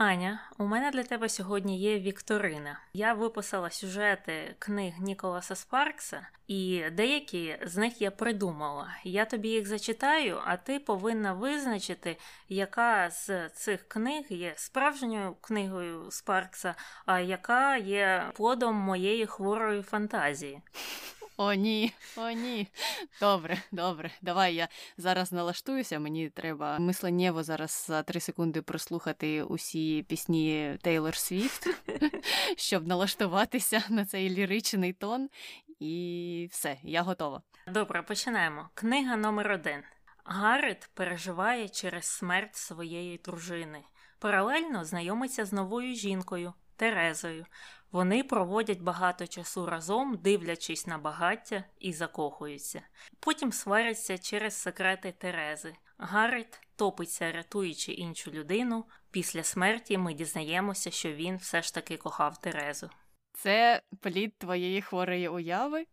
Аня, у мене для тебе сьогодні є Вікторина. Я виписала сюжети книг Ніколаса Спаркса, і деякі з них я придумала. Я тобі їх зачитаю, а ти повинна визначити, яка з цих книг є справжньою книгою Спаркса, а яка є плодом моєї хворої фантазії. О, ні, о, ні. Добре, добре. Давай я зараз налаштуюся. Мені треба мисленнєво зараз за три секунди прослухати усі пісні Тейлор Свіфт, щоб налаштуватися на цей ліричний тон. І все, я готова. Добре, починаємо. Книга номер один. Гаррет переживає через смерть своєї дружини. Паралельно знайомиться з новою жінкою Терезою. Вони проводять багато часу разом, дивлячись на багаття і закохуються. Потім сваряться через секрети Терези. Гаррет топиться, рятуючи іншу людину. Після смерті ми дізнаємося, що він все ж таки кохав Терезу. Це плід твоєї хворої уяви?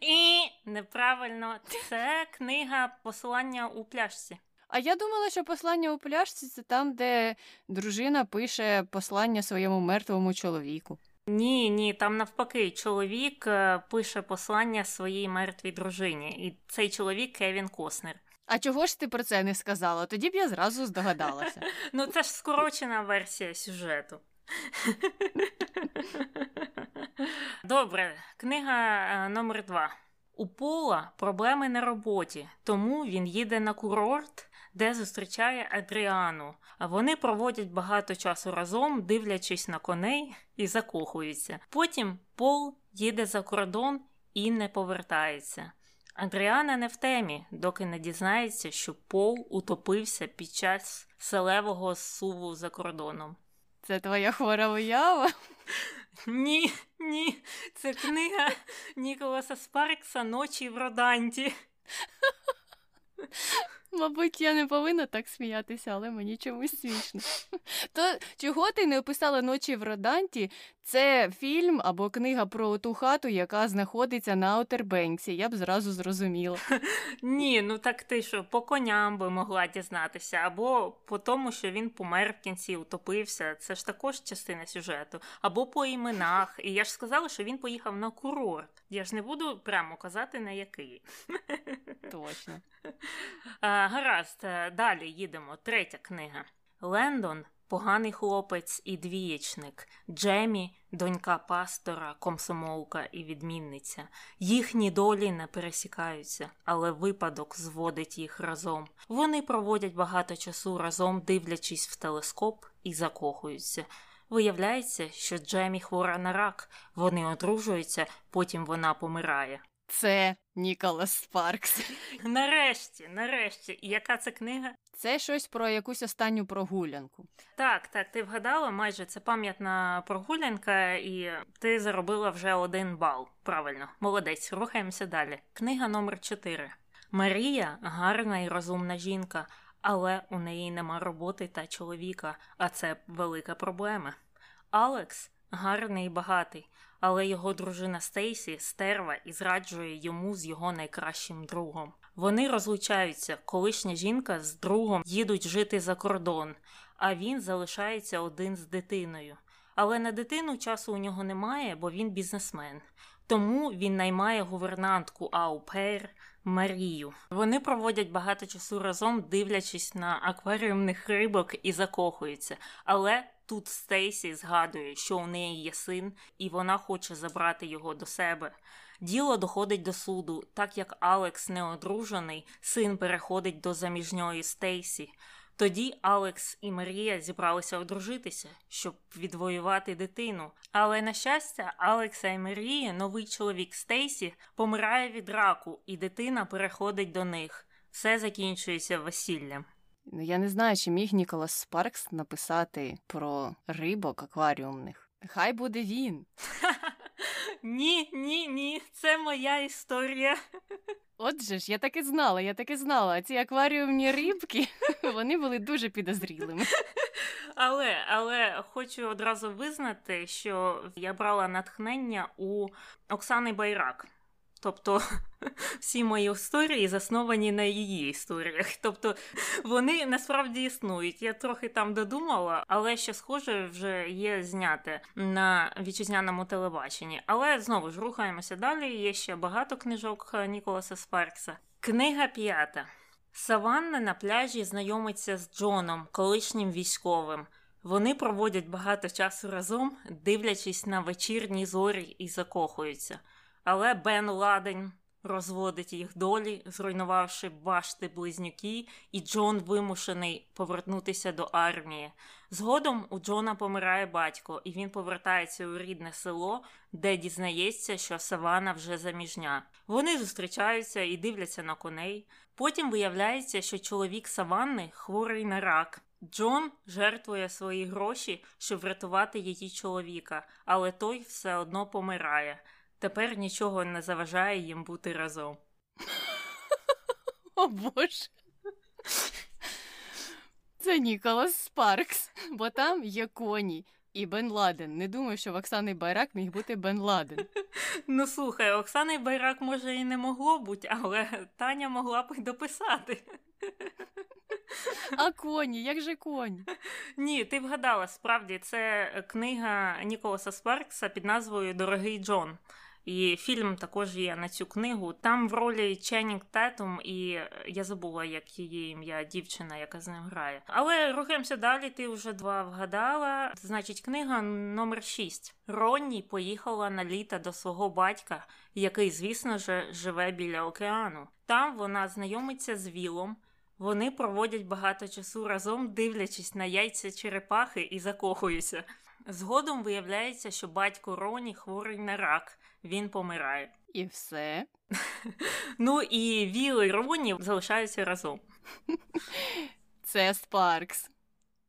І неправильно, це книга посилання у пляшці. А я думала, що послання у пляшці це там, де дружина пише послання своєму мертвому чоловіку. Ні, ні, там навпаки, чоловік е, пише послання своїй мертвій дружині, і цей чоловік Кевін Коснер. А чого ж ти про це не сказала? Тоді б я зразу здогадалася. Ну, це ж скорочена версія сюжету. Добре, книга е, номер два. У Пола проблеми на роботі, тому він їде на курорт, де зустрічає Адріану. А вони проводять багато часу разом, дивлячись на коней і закохуються. Потім Пол їде за кордон і не повертається. Адріана не в темі, доки не дізнається, що Пол утопився під час селевого суву за кордоном. Це твоя хвора уява? Ні, ні, це книга Ніколаса Спаркса Ночі в Роданті. Мабуть, я не повинна так сміятися, але мені чомусь смішно. То чого ти не описала ночі в Роданті? Це фільм або книга про ту хату, яка знаходиться на Отербенксі. Я б зразу зрозуміла. Ні, ну так ти що, по коням би могла дізнатися, або по тому, що він помер в кінці, утопився. Це ж також частина сюжету, або по іменах. І я ж сказала, що він поїхав на курорт. Я ж не буду прямо казати на який. Точно. Гаразд, е, далі їдемо. Третя книга. Лендон поганий хлопець і двієчник, Джемі, донька пастора, комсомолка і відмінниця. Їхні долі не пересікаються, але випадок зводить їх разом. Вони проводять багато часу разом, дивлячись в телескоп і закохуються. Виявляється, що Джемі хвора на рак. Вони одружуються, потім вона помирає. Це Ніколас Спаркс. Нарешті, нарешті. І яка це книга? Це щось про якусь останню прогулянку. Так, так, ти вгадала майже це пам'ятна прогулянка, і ти заробила вже один бал. Правильно, молодець, рухаємося далі. Книга номер 4 Марія гарна і розумна жінка, але у неї нема роботи та чоловіка, а це велика проблема. Алекс гарний і багатий, але його дружина Стейсі стерва і зраджує йому з його найкращим другом. Вони розлучаються, колишня жінка з другом їдуть жити за кордон, а він залишається один з дитиною. Але на дитину часу у нього немає, бо він бізнесмен. Тому він наймає гувернантку Аупер Марію. Вони проводять багато часу разом, дивлячись на акваріумних рибок і закохуються. Але тут Стейсі згадує, що у неї є син, і вона хоче забрати його до себе. Діло доходить до суду, так як Алекс неодружений, син переходить до заміжньої Стейсі. Тоді Алекс і Марія зібралися одружитися, щоб відвоювати дитину. Але на щастя, Алекса і Марії, новий чоловік Стейсі, помирає від раку, і дитина переходить до них. Все закінчується весіллям. Ну, я не знаю, чи міг Ніколас Спаркс написати про рибок акваріумних. Хай буде він. Ні, ні, ні, це моя історія. Отже ж, я так і знала, я так і знала. Ці акваріумні рибки вони були дуже підозрілими. Але але хочу одразу визнати, що я брала натхнення у Оксани Байрак. Тобто всі мої історії засновані на її історіях. Тобто вони насправді існують. Я трохи там додумала, але ще схоже вже є зняте на вітчизняному телебаченні. Але знову ж рухаємося далі. Є ще багато книжок Ніколаса Спаркса. Книга п'ята. Саванна на пляжі знайомиться з Джоном, колишнім військовим. Вони проводять багато часу разом, дивлячись на вечірні зорі і закохуються. Але Бен Ладен розводить їх долі, зруйнувавши башти близнюки, і Джон вимушений повернутися до армії. Згодом у Джона помирає батько, і він повертається у рідне село, де дізнається, що Савана вже заміжня. Вони зустрічаються і дивляться на коней. Потім виявляється, що чоловік Саванни хворий на рак. Джон жертвує свої гроші, щоб врятувати її чоловіка, але той все одно помирає. Тепер нічого не заважає їм бути разом. О Боже. Це Ніколас Спаркс, бо там є коні і Бен Ладен. Не думаю, що в Оксани Байрак міг бути Бен Ладен. Ну слухай, Оксани Байрак може і не могло бути, але Таня могла б і дописати. А коні, як же коні? Ні, ти вгадала, справді це книга Ніколаса Спаркса під назвою Дорогий Джон. І фільм також є на цю книгу. Там в ролі Ченнінг Тетум, і я забула, як її ім'я, дівчина, яка з ним грає. Але рухаємося далі. Ти вже два вгадала. Значить, книга номер 6. Ронні поїхала на літо до свого батька, який, звісно ж, живе біля океану. Там вона знайомиться з Вілом. Вони проводять багато часу разом, дивлячись на яйця черепахи і закохуються. Згодом виявляється, що батько Роні хворий на рак, він помирає. І все. Ну і Віл і Роні залишаються разом. Це Спаркс.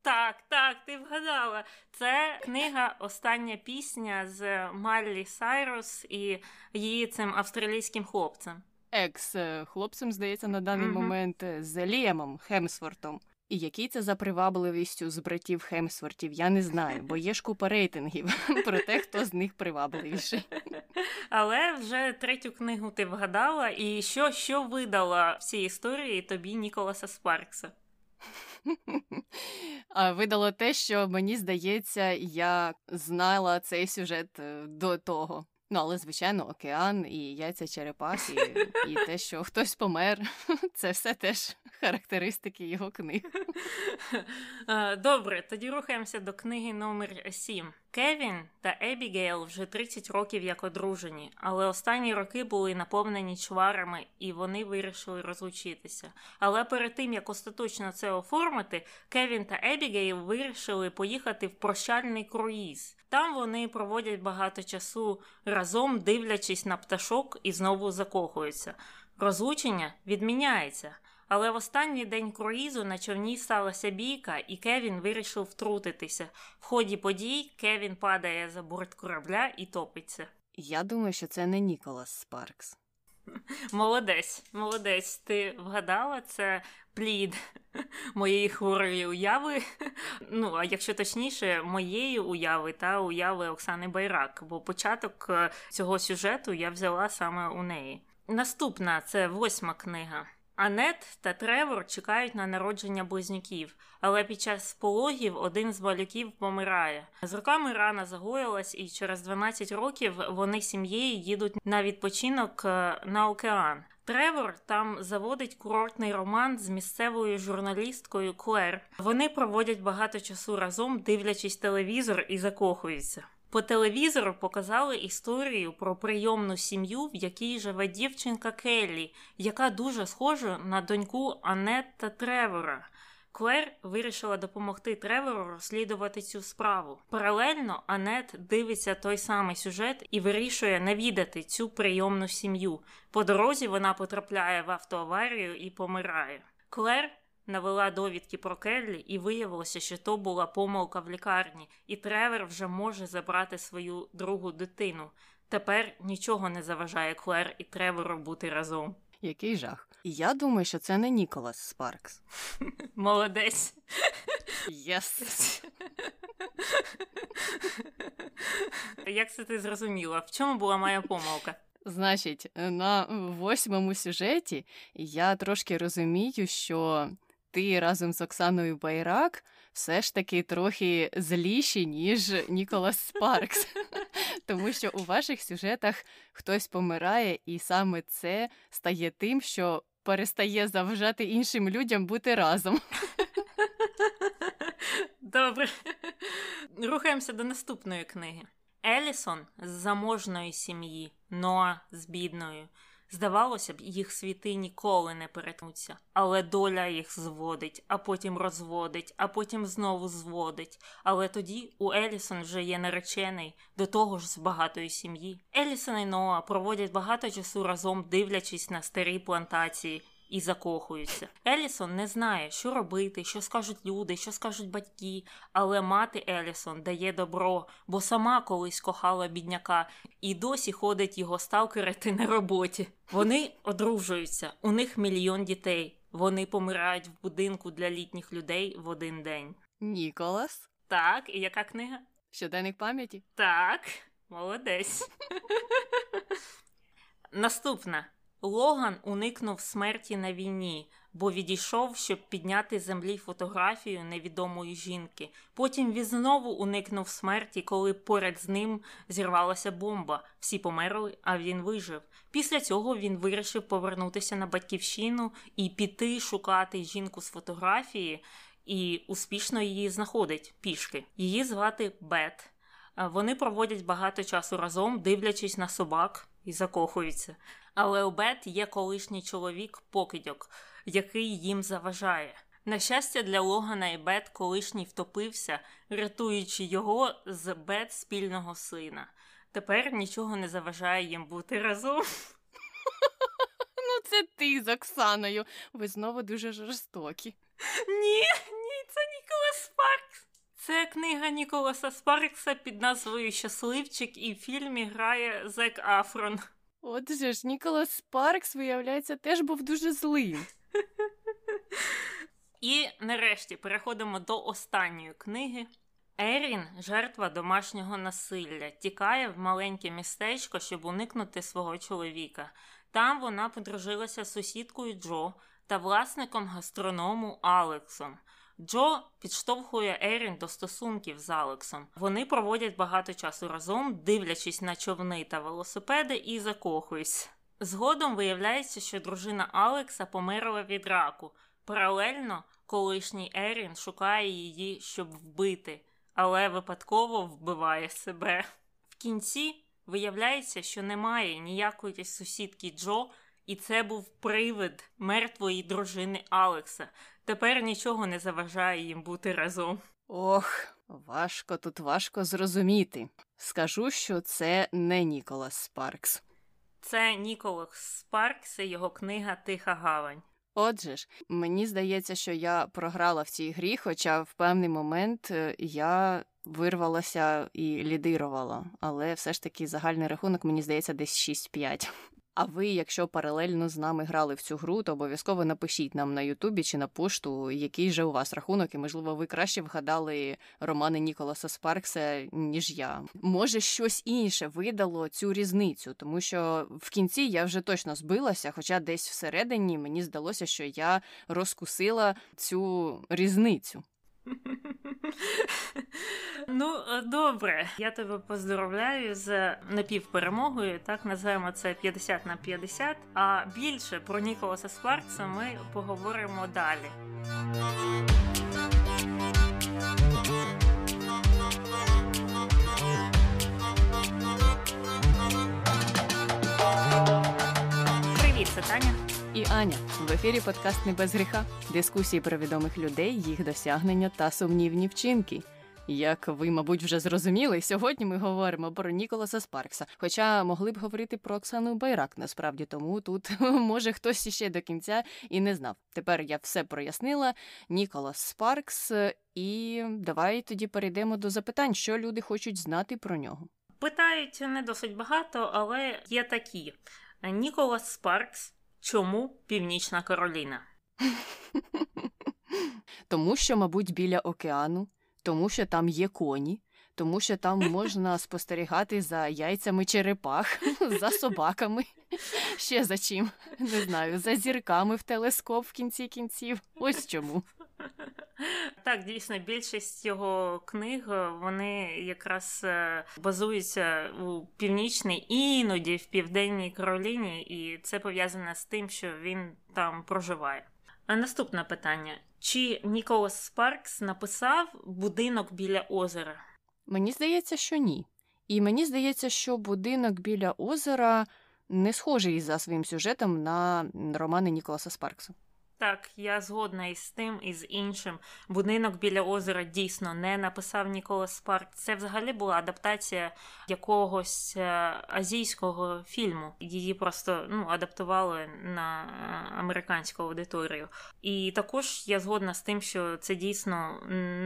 Так, так, ти вгадала. Це книга Остання пісня з Маллі Сайрус і її цим австралійським хлопцем. Екс хлопцем, здається, на даний mm-hmm. момент з Ліємом Хемсвортом. І який це за привабливістю з братів Хемсвортів, я не знаю, бо є ж купа рейтингів про те, хто з них привабливіший. Але вже третю книгу ти вгадала, і що що видала в цій історії тобі Ніколаса Спаркса? А Видало те, що мені здається, я знала цей сюжет е, до того. Ну, але, звичайно, океан і яйця черепахи, і те, що хтось помер, це все теж характеристики його книг. Добре, тоді рухаємося до книги номер 7. Кевін та Ебігейл вже 30 років як одружені, але останні роки були наповнені чварами, і вони вирішили розлучитися. Але перед тим як остаточно це оформити, Кевін та Ебігейл вирішили поїхати в прощальний круїз. Там вони проводять багато часу разом, дивлячись на пташок і знову закохуються. Розлучення відміняється. Але в останній день круїзу на човні сталася бійка, і Кевін вирішив втрутитися. В ході подій Кевін падає за борт корабля і топиться. Я думаю, що це не Ніколас Спаркс. Молодець, молодець. Ти вгадала це плід моєї хворої уяви. Ну, а якщо точніше, моєї уяви та уяви Оксани Байрак, бо початок е, цього сюжету я взяла саме у неї. Наступна це восьма книга. Анет та Тревор чекають на народження близнюків, але під час пологів один з малюків помирає. З роками рана загоїлась, і через 12 років вони сім'єю їдуть на відпочинок е, на океан. Тревор там заводить курортний роман з місцевою журналісткою Клер. Вони проводять багато часу разом, дивлячись телевізор і закохуються. По телевізору показали історію про прийомну сім'ю, в якій живе дівчинка Келлі, яка дуже схожа на доньку Анетта Тревора. Клер вирішила допомогти Тревору розслідувати цю справу. Паралельно Анет дивиться той самий сюжет і вирішує навідати цю прийомну сім'ю. По дорозі вона потрапляє в автоаварію і помирає. Клер навела довідки про Келлі, і виявилося, що то була помилка в лікарні, і Тревер вже може забрати свою другу дитину. Тепер нічого не заважає Клер і Тревору бути разом. Який жах. І я думаю, що це не Ніколас Спаркс. Молодець. Yes. Як це ти зрозуміла? В чому була моя помилка? Значить, на восьмому сюжеті я трошки розумію, що ти разом з Оксаною Байрак все ж таки трохи зліші, ніж Ніколас Спаркс. Тому що у ваших сюжетах хтось помирає, і саме це стає тим, що перестає заважати іншим людям бути разом. Добре. Рухаємося до наступної книги. Елісон з заможної сім'ї, Ноа з бідною. Здавалося б, їх світи ніколи не перетнуться, але доля їх зводить, а потім розводить, а потім знову зводить. Але тоді у Елісон вже є наречений, до того ж з багатої сім'ї. Елісон і Ноа проводять багато часу разом, дивлячись на старі плантації і закохуються. Елісон не знає, що робити, що скажуть люди, що скажуть батьки, але мати Елісон дає добро, бо сама колись кохала бідняка і досі ходить його сталкерити на роботі. Вони одружуються, у них мільйон дітей. Вони помирають в будинку для літніх людей в один день. Ніколас. Так, і яка книга? Щоденник пам'яті? Так, молодець. Наступна Логан уникнув смерті на війні, бо відійшов, щоб підняти землі фотографію невідомої жінки. Потім він знову уникнув смерті, коли поряд з ним зірвалася бомба. Всі померли, а він вижив. Після цього він вирішив повернутися на батьківщину і піти шукати жінку з фотографії, і успішно її знаходить пішки. Її звати Бет. Вони проводять багато часу разом, дивлячись на собак і закохуються. Але у Бет є колишній чоловік покидьок, який їм заважає. На щастя, для Логана і Бет колишній втопився, рятуючи його з Бет спільного сина. Тепер нічого не заважає їм бути разом. Ну, це ти з Оксаною. Ви знову дуже жорстокі. Ні, ні, це Ніколас Спаркс. Це книга Ніколаса Спаркса під назвою Щасливчик і в фільмі грає Зек Афрон. Отже ж, Ніколас Спаркс, виявляється, теж був дуже злим. І нарешті переходимо до останньої книги. Ерін, жертва домашнього насилля, тікає в маленьке містечко, щоб уникнути свого чоловіка. Там вона подружилася з сусідкою Джо та власником гастроному Алексом. Джо підштовхує Ерін до стосунків з Алексом. Вони проводять багато часу разом, дивлячись на човни та велосипеди, і закохуюсь. Згодом виявляється, що дружина Алекса померла від раку. Паралельно колишній Ерін шукає її, щоб вбити, але випадково вбиває себе. В кінці виявляється, що немає ніякої сусідки Джо, і це був привид мертвої дружини Алекса. Тепер нічого не заважає їм бути разом. Ох, важко тут важко зрозуміти. Скажу, що це не Ніколас Спаркс. Це Ніколас Спаркс і його книга Тиха Гавань. Отже ж, мені здається, що я програла в цій грі, хоча в певний момент е, я вирвалася і лідирувала, але все ж таки загальний рахунок, мені здається, десь 6-5. А ви, якщо паралельно з нами грали в цю гру, то обов'язково напишіть нам на Ютубі чи на пошту, який же у вас рахунок, і можливо, ви краще вгадали романи Ніколаса Спаркса, ніж я. Може, щось інше видало цю різницю, тому що в кінці я вже точно збилася, хоча десь всередині мені здалося, що я розкусила цю різницю. Ну, добре, я тебе поздоровляю з напівперемогою. Так називаємо це 50 на 50. А більше про Ніколаса Спаркса ми поговоримо далі. Привіт, це Таня. І Аня в ефірі подкаст «Не без гріха. Дискусії про відомих людей, їх досягнення та сумнівні вчинки. Як ви, мабуть, вже зрозуміли, сьогодні ми говоримо про Ніколаса Спаркса. Хоча могли б говорити про Оксану Байрак, насправді тому тут може хтось іще до кінця і не знав. Тепер я все прояснила. Ніколас Спаркс, і давай тоді перейдемо до запитань, що люди хочуть знати про нього. Питають не досить багато, але є такі: Ніколас Спаркс. Чому Північна Кароліна? Тому що, мабуть, біля океану, тому що там є коні, тому що там можна спостерігати за яйцями черепах, за собаками, ще за чим. Не знаю, за зірками в телескоп в кінці кінців. Ось чому. Так, дійсно, більшість його книг вони якраз е, базуються у північній іноді в південній Кароліні, і це пов'язане з тим, що він там проживає. А наступне питання: чи Ніколас Спаркс написав будинок біля озера? Мені здається, що ні. І мені здається, що будинок біля озера не схожий за своїм сюжетом на романи Ніколаса Спаркса. Так, я згодна із тим, і з іншим. Будинок біля озера дійсно не написав Ніколас Спарк. Це взагалі була адаптація якогось е, азійського фільму. Її просто ну, адаптували на е, американську аудиторію. І також я згодна з тим, що це дійсно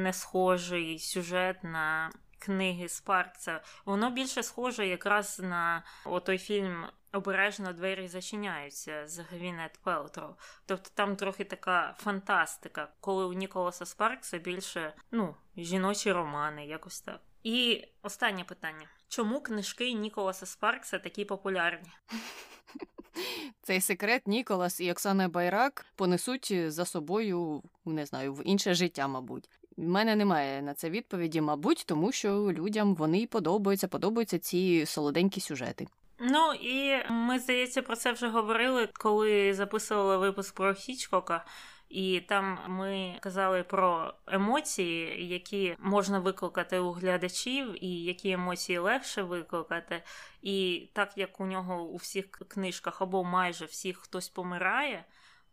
не схожий сюжет на. Книги Спаркса, воно більше схоже якраз на той фільм обережно двері зачиняються з Гвінет Пелтро. Тобто там трохи така фантастика, коли у Ніколаса Спаркса більше ну, жіночі романи, якось так. І останнє питання: чому книжки Ніколаса Спаркса такі популярні? Цей секрет Ніколас і Оксана Байрак понесуть за собою, не знаю, в інше життя, мабуть. У мене немає на це відповіді, мабуть, тому що людям вони подобаються, подобаються ці солоденькі сюжети. Ну і ми, здається, про це вже говорили, коли записували випуск про Хічкока. І там ми казали про емоції, які можна викликати у глядачів, і які емоції легше викликати. І так як у нього у всіх книжках або майже всіх хтось помирає,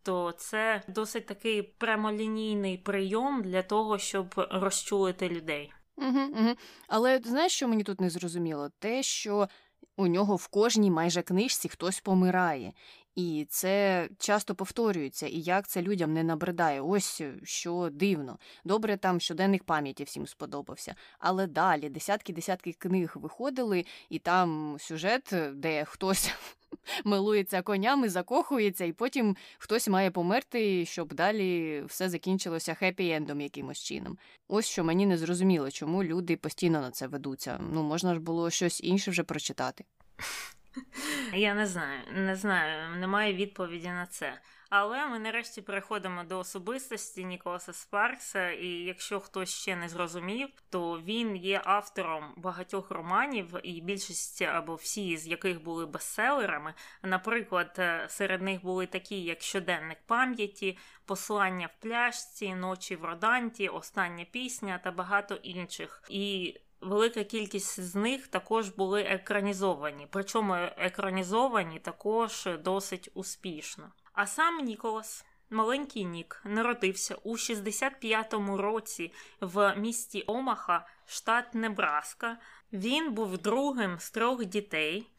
то це досить такий прямолінійний прийом для того, щоб розчулити людей. Угу, угу. Але знаєш, що мені тут не зрозуміло? Те, що у нього в кожній майже книжці хтось помирає, і це часто повторюється, і як це людям не набридає. Ось е, що дивно. Добре, там щоденник пам'яті всім сподобався. Але далі десятки-десятки книг виходили, і там сюжет, де хтось милується конями, закохується, і потім хтось має померти, щоб далі все закінчилося хеппі-ендом якимось чином. Ось що мені не зрозуміло, чому люди постійно на це ведуться. Ну можна ж було щось інше вже прочитати. Я не знаю, не знаю, немає відповіді на це. Але ми нарешті переходимо до особистості Ніколаса Спаркса, і якщо хтось ще не зрозумів, то він є автором багатьох романів, і більшість або всі з яких були бестселерами. Наприклад, е, серед них були такі, як щоденник пам'яті, послання в пляшці, ночі в Роданті, остання пісня та багато інших. І Велика кількість з них також були екранізовані, причому екранізовані також досить успішно. А сам Ніколас, маленький Нік, народився у 65-му році в місті Омаха, штат Небраска. Він був другим з трьох дітей.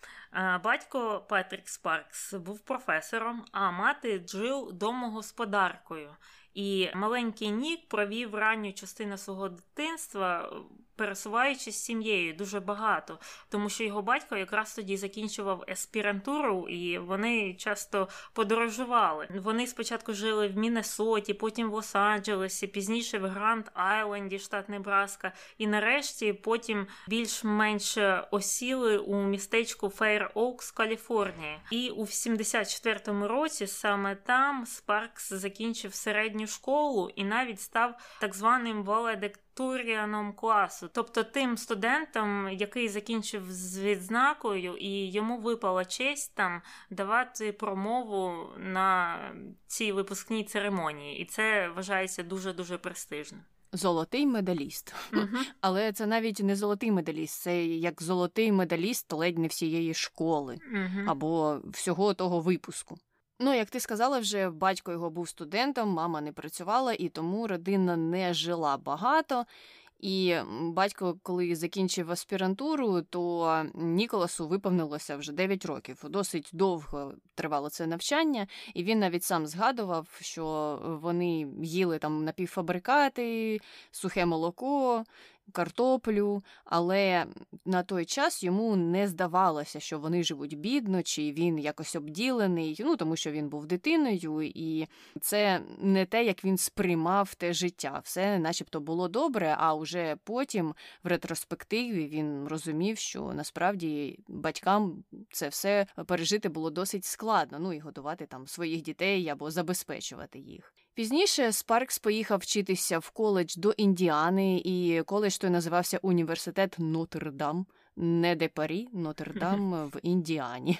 Батько Петрік Спаркс був професором, а мати Джил домогосподаркою. І маленький Нік провів ранню частину свого дитинства пересуваючись з сім'єю дуже багато, тому що його батько якраз тоді закінчував еспірантуру, і вони часто подорожували. Вони спочатку жили в Міннесоті, потім в Лос-Анджелесі, пізніше в Гранд Айленді, штат Небраска, і нарешті потім більш-менш осіли у містечку Фейр Оукс, Каліфорнія. І у 74-му році саме там Спаркс закінчив середню школу і навіть став так званим валедик Туріаном класу, тобто тим студентом, який закінчив з відзнакою, і йому випала честь там давати промову на цій випускній церемонії, і це вважається дуже дуже престижно. Золотий медаліст, uh-huh. але це навіть не золотий медаліст, це як золотий медаліст ледь не всієї школи uh-huh. або всього того випуску. Ну, як ти сказала, вже батько його був студентом, мама не працювала, і тому родина не жила багато. І батько, коли закінчив аспірантуру, то Ніколасу виповнилося вже 9 років. Досить довго тривало це навчання, і він навіть сам згадував, що вони їли там напівфабрикати, сухе молоко, картоплю, але на той час йому не здавалося, що вони живуть бідно, чи він якось обділений, ну тому що він був дитиною, і це не те, як він сприймав те життя. Все, начебто, було добре, а уже потім, в ретроспективі, він розумів, що насправді батькам це все пережити було досить складно. Ну і готувати там своїх дітей або забезпечувати їх. Пізніше Спаркс поїхав вчитися в коледж до Індіани, і коледж той називався Університет Нотр-Дам не де Парі, Нотр-Дам в Індіані.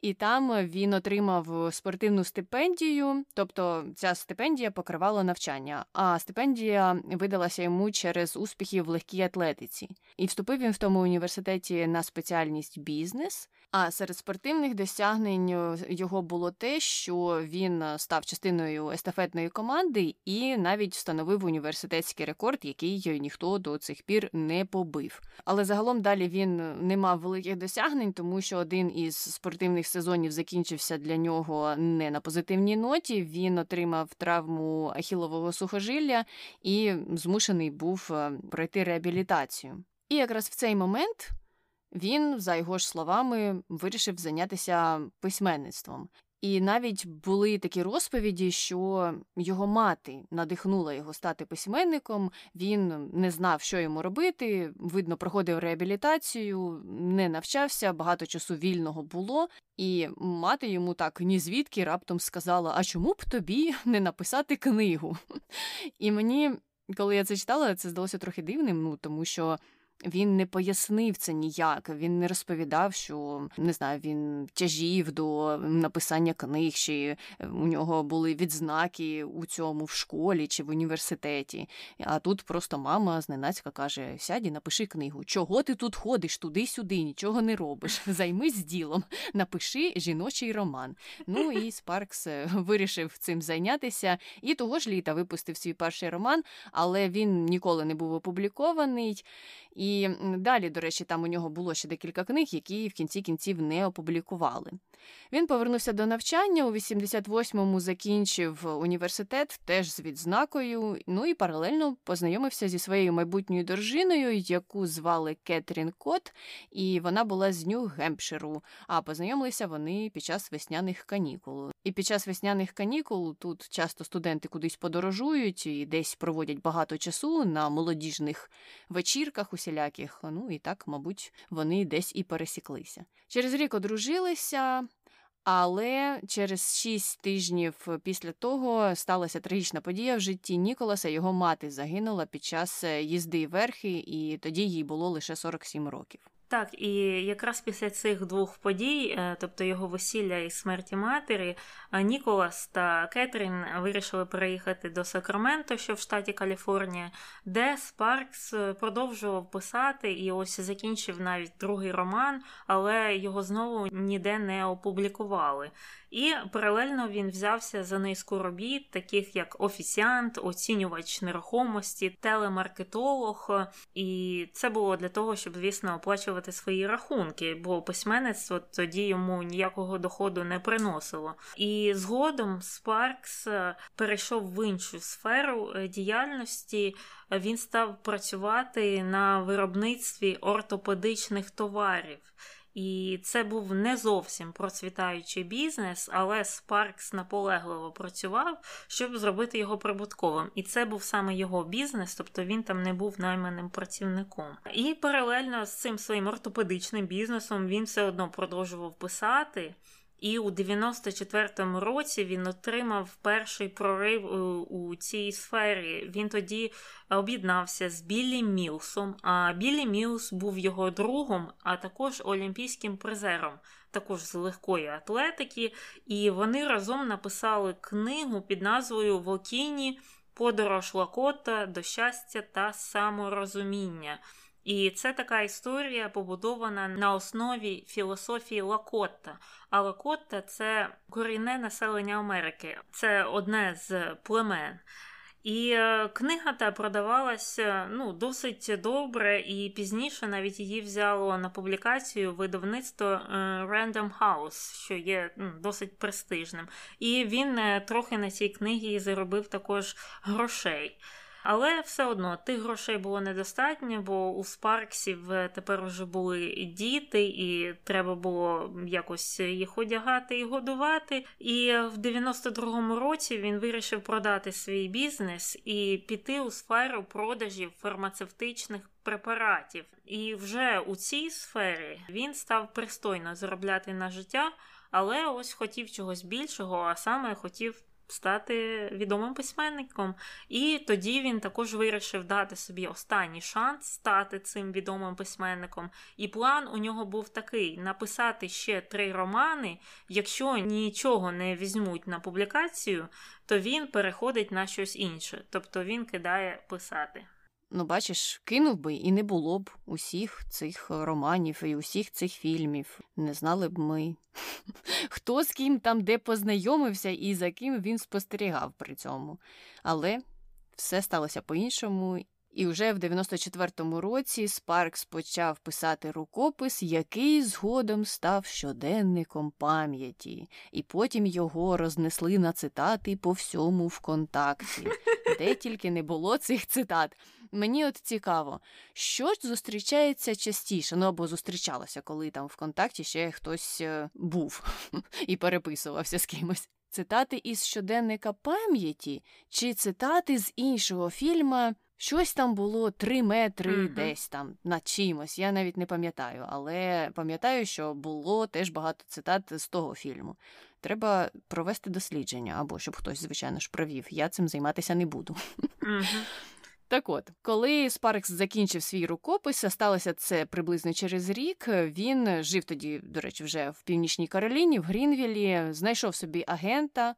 І там він отримав спортивну стипендію, тобто ця стипендія покривала навчання, а стипендія видалася йому через успіхи в легкій атлетиці. І вступив він в тому університеті на спеціальність бізнес. А серед спортивних досягнень е, його було те, що він е, став частиною естафетної команди і навіть встановив університетський рекорд, який ніхто до цих пір не побив. Але загалом далі він не мав великих досягнень, тому що один із спортивних сезонів закінчився для нього не на позитивній ноті. Він отримав травму ахілового сухожилля і змушений був е, пройти реабілітацію. І якраз в цей момент він, за його ж словами, вирішив зайнятися письменництвом. І навіть були такі розповіді, що його мати надихнула його стати письменником. Він не знав, що йому робити. Видно, проходив реабілітацію, не навчався, багато часу вільного було. І мати йому так ні звідки раптом сказала: А чому б тобі не написати книгу? І мені, коли я це читала, це здалося трохи дивним, ну тому що. Він не пояснив це ніяк. Він не розповідав, що не знаю, він тяжів до написання книг, чи е, у нього були відзнаки у цьому в школі чи в університеті. А тут просто мама зненацька каже: Сядь і напиши книгу. Чого ти тут ходиш туди-сюди, нічого не робиш. Займись ділом, напиши жіночий роман. Ну і Спаркс е, вирішив цим зайнятися. І того ж літа випустив свій перший роман, але він ніколи не був опублікований. Далі, до речі, там у нього було ще декілька книг, які в кінці кінців не опублікували. Він повернувся до навчання у 88-му закінчив університет теж з відзнакою. Ну і паралельно познайомився зі своєю майбутньою дружиною, яку звали Кетрін Кот, і вона була з Нью-Гемпширу. А познайомилися вони під час весняних канікул. І під час весняних канікул тут часто студенти кудись подорожують і десь проводять багато часу на молодіжних вечірках усіляких. Ну і так, мабуть, вони десь і пересіклися. Через рік одружилися. Але через шість тижнів після того сталася трагічна подія в житті Ніколаса. Його мати загинула під час е, їзди верхи, і тоді їй було лише 47 років. Так, і якраз після цих двох подій, е, тобто його весілля і смерті матері, е, Ніколас та Кетрін вирішили переїхати до Сакраменто, що в штаті Каліфорнія, де Спаркс е, продовжував писати і ось закінчив навіть другий роман, але його знову ніде не опублікували. І паралельно він взявся за низку робіт, таких як офіціант, оцінювач нерухомості, телемаркетолог. І це було для того, щоб, звісно, оплачувати свої рахунки, бо письменництво тоді йому ніякого доходу не приносило. І згодом Спаркс е, перейшов в іншу сферу е, діяльності. Він став працювати на виробництві ортопедичних товарів. І це був не зовсім процвітаючий бізнес, але Спаркс наполегливо працював, щоб зробити його прибутковим. І це був саме його бізнес, тобто він там не був найманим працівником. І паралельно з цим своїм ортопедичним бізнесом він все одно продовжував писати. І у 94-му році він отримав перший прорив у, у цій сфері. Він тоді об'єднався з Біллі Мілсом. А Біллі Мілс був його другом, а також олімпійським призером, також з легкої атлетики. І вони разом написали книгу під назвою Вокіні Подорож Лакота до щастя та саморозуміння. І це така історія побудована на основі філософії Лакотта. А Лакотта це корінне населення Америки, це одне з племен. І е, книга та продавалася ну, досить добре, і пізніше навіть її взяло на публікацію видавництво е, Random House, що є ну, досить престижним. І він е, трохи на цій книгі заробив також грошей. Але все одно тих грошей було недостатньо, бо у Спарксів тепер уже були діти, і треба було якось їх одягати і годувати. І в 92-му році він вирішив продати свій бізнес і піти у сферу продажів фармацевтичних препаратів. І вже у цій сфері він став пристойно заробляти на життя, але ось хотів чогось більшого, а саме хотів. Стати відомим письменником, і тоді він також вирішив дати собі останній шанс стати цим відомим письменником. І план у нього був такий: написати ще три романи. Якщо нічого не візьмуть на публікацію, то він переходить на щось інше, тобто він кидає писати. Ну, бачиш, кинув би і не було б усіх цих романів і усіх цих фільмів. Не знали б ми, хто з ким там де познайомився і за ким він спостерігав при цьому. Але все сталося по-іншому, і вже в 94-му році Спаркс почав писати рукопис, який згодом став щоденником пам'яті, і потім його рознесли на цитати по всьому ВКонтакті, де тільки не було цих цитат. Мені от цікаво, що ж зустрічається частіше, ну або зустрічалося, коли там ВКонтакті ще хтось е, був і переписувався з кимось. Цитати із щоденника пам'яті чи цитати з іншого фільму Щось там було три метри mm-hmm. десь там над чимось. Я навіть не пам'ятаю, але пам'ятаю, що було теж багато цитат з того фільму. Треба провести дослідження, або щоб хтось, звичайно ж, провів. Я цим займатися не буду. Mm-hmm. Так от, коли Спаркс закінчив свій рукопис, сталося це приблизно через рік. Він жив тоді, до речі, вже в Північній Кароліні, в Грінвілі, знайшов собі агента.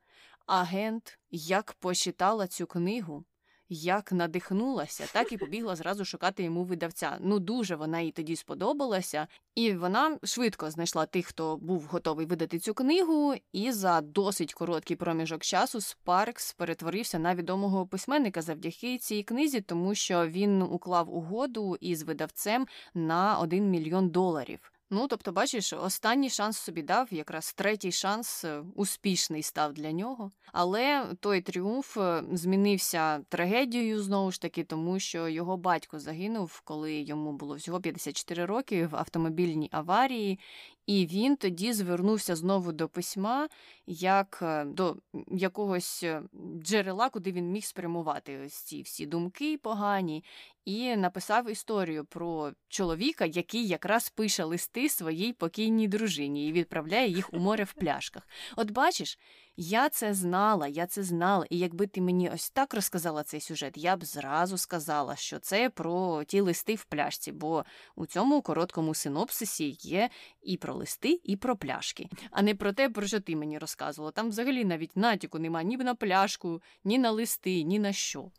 Агент як почитала цю книгу, як надихнулася, так і побігла зразу шукати йому видавця. Ну дуже вона їй тоді сподобалася, і вона швидко знайшла тих, хто був готовий видати цю книгу. І за досить короткий проміжок часу Спаркс перетворився на відомого письменника завдяки цій книзі, тому що він уклав угоду із видавцем на 1 мільйон доларів. Ну, тобто, бачиш, останній шанс собі дав, якраз третій шанс е, успішний став для нього. Але той тріумф е, змінився трагедією знову ж таки, тому що його батько загинув, коли йому було всього 54 роки в автомобільній аварії, і він тоді звернувся знову до письма, як е, до якогось джерела, куди він міг спрямувати ось ці всі думки погані, і написав історію про чоловіка, який якраз пише листи своїй покійній дружині і відправляє їх у море в пляшках. От бачиш, я це знала, я це знала, і якби ти мені ось так розказала цей сюжет, я б зразу сказала, що це про ті листи в пляшці, бо у цьому короткому синопсисі є і про листи, і про пляшки, а не про те, про що ти мені розказувала. Там взагалі навіть натяку нема ні на пляшку, ні на листи, ні на що.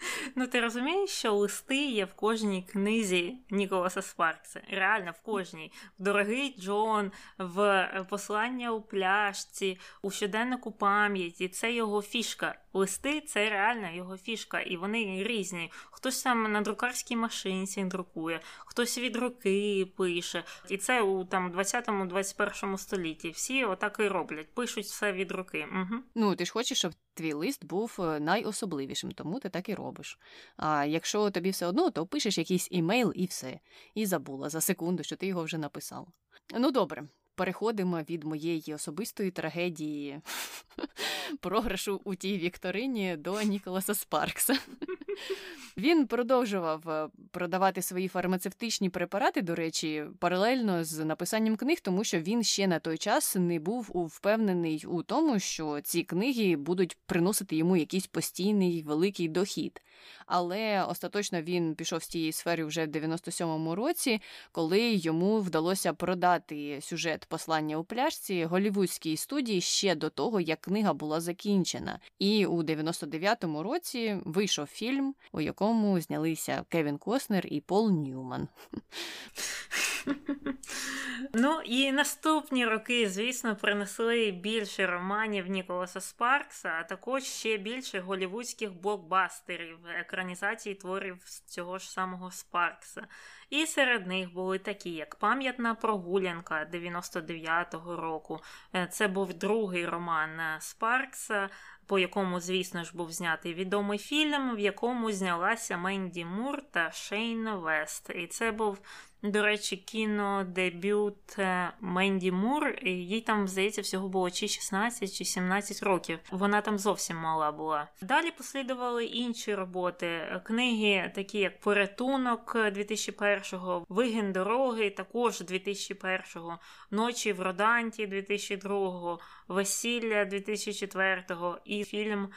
Ну, ти розумієш, що листи є в кожній книзі Ніколаса Спаркса. Реально в кожній. В Дорогий Джон, в послання у пляшці, у щоденнику пам'яті. Це його фішка. Листи це реально його фішка, і вони різні. Хтось саме на друкарській машинці друкує, хтось від руки пише. І це у там 20-21 столітті. Всі отак і роблять, пишуть все від руки. Угу. Ну ти ж хочеш, щоб твій лист був е, найособливішим, тому ти так і робиш. А якщо тобі все одно, то пишеш якийсь імейл і все. І забула за секунду, що ти його вже написав. Ну добре, переходимо від моєї особистої трагедії програшу у тій вікторині до Ніколаса Спаркса. Він продовжував е, продавати свої фармацевтичні препарати, до речі, паралельно з написанням книг, тому що він ще на той час не був впевнений у тому, що ці книги будуть приносити йому якийсь постійний великий дохід. Але остаточно він пішов з тієї сфери вже в 97-му році, коли йому вдалося продати сюжет послання у пляшці голівудській студії ще до того, як книга була закінчена. І у 99-му році вийшов фільм, у якому знялися Кевін Коснер і Пол Ньюман. Ну і наступні роки, звісно, принесли більше романів Ніколаса Спаркса, а також ще більше голівудських блокбастерів, екранізації творів цього ж самого Спаркса. І серед них були такі, як Пам'ятна прогулянка 99-го року. Е, це був другий роман Спаркса. по якому, звісно ж, був знятий відомий фільм, в якому знялася Менді Мур та Шейн Вест. І це був до речі, кінодебют е, Менді Мур, їй там, здається, всього було чи 16, чи 17 років. Вона там зовсім мала була. Далі послідували інші роботи, книги, такі як Порятунок 2001-го, Вигін дороги, також 2001-го, Ночі в Роданті 2002-го, Весілля 2004-го і фільм.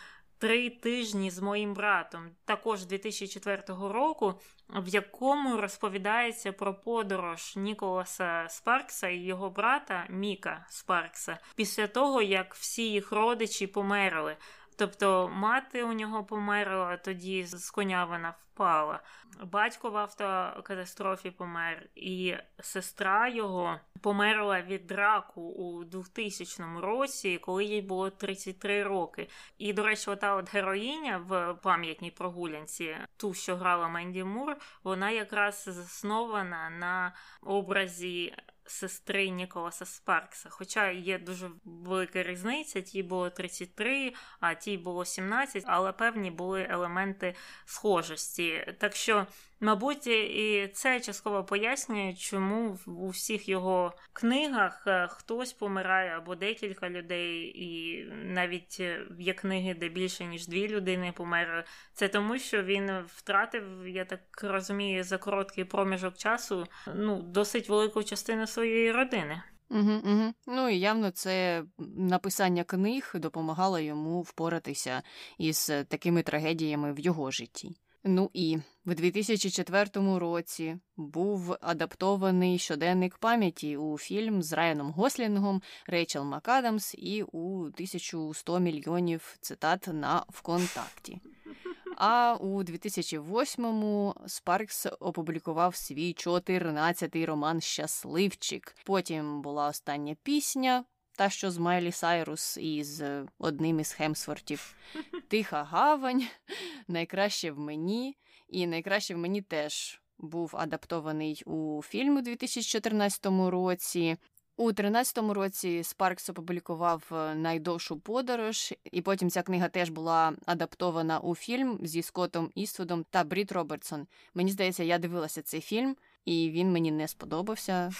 Три тижні з моїм братом, також 2004 року, в якому розповідається про подорож Ніколаса Спаркса і його брата Міка Спаркса після того, як всі їх родичі померли. Тобто мати у нього померла, тоді з коня вона впала. Батько в автокатастрофі помер, і сестра його померла від раку у 2000 році, коли їй було 33 роки. І, до речі, ота от героїня в пам'ятній прогулянці, ту, що грала Менді Мур, вона якраз заснована на образі сестри Ніколаса Спаркса. Хоча є дуже велика різниця, тій було 33, а тій було 17, але певні були елементи схожості. Так що Мабуть, і це частково пояснює, чому у всіх його книгах е, хтось помирає або декілька людей, і навіть е, є книги, де більше ніж дві людини померли. Це тому, що він втратив, я так розумію, за короткий проміжок часу ну, досить велику частину своєї родини. Угу, угу. Ну і явно це написання книг допомагало йому впоратися із такими трагедіями в його житті. Ну і в 2004 році був адаптований щоденник пам'яті у фільм з Райаном Гослінгом, Рейчел МакАдамс і у 1100 мільйонів цитат на ВКонтакті. А у 2008-му Спаркс опублікував свій 14-й роман Щасливчик. Потім була остання пісня та, що з Майлі Сайрус із е, одним із Хемсвортів. Тиха гавань, найкраще в мені, і найкраще в мені теж був адаптований у фільм у 2014 році. У 2013 році Спаркс опублікував е, найдовшу подорож, і потім ця книга теж була адаптована у фільм зі Скоттом Іствудом та Брід Робертсон. Мені здається, я дивилася цей фільм і він мені не сподобався.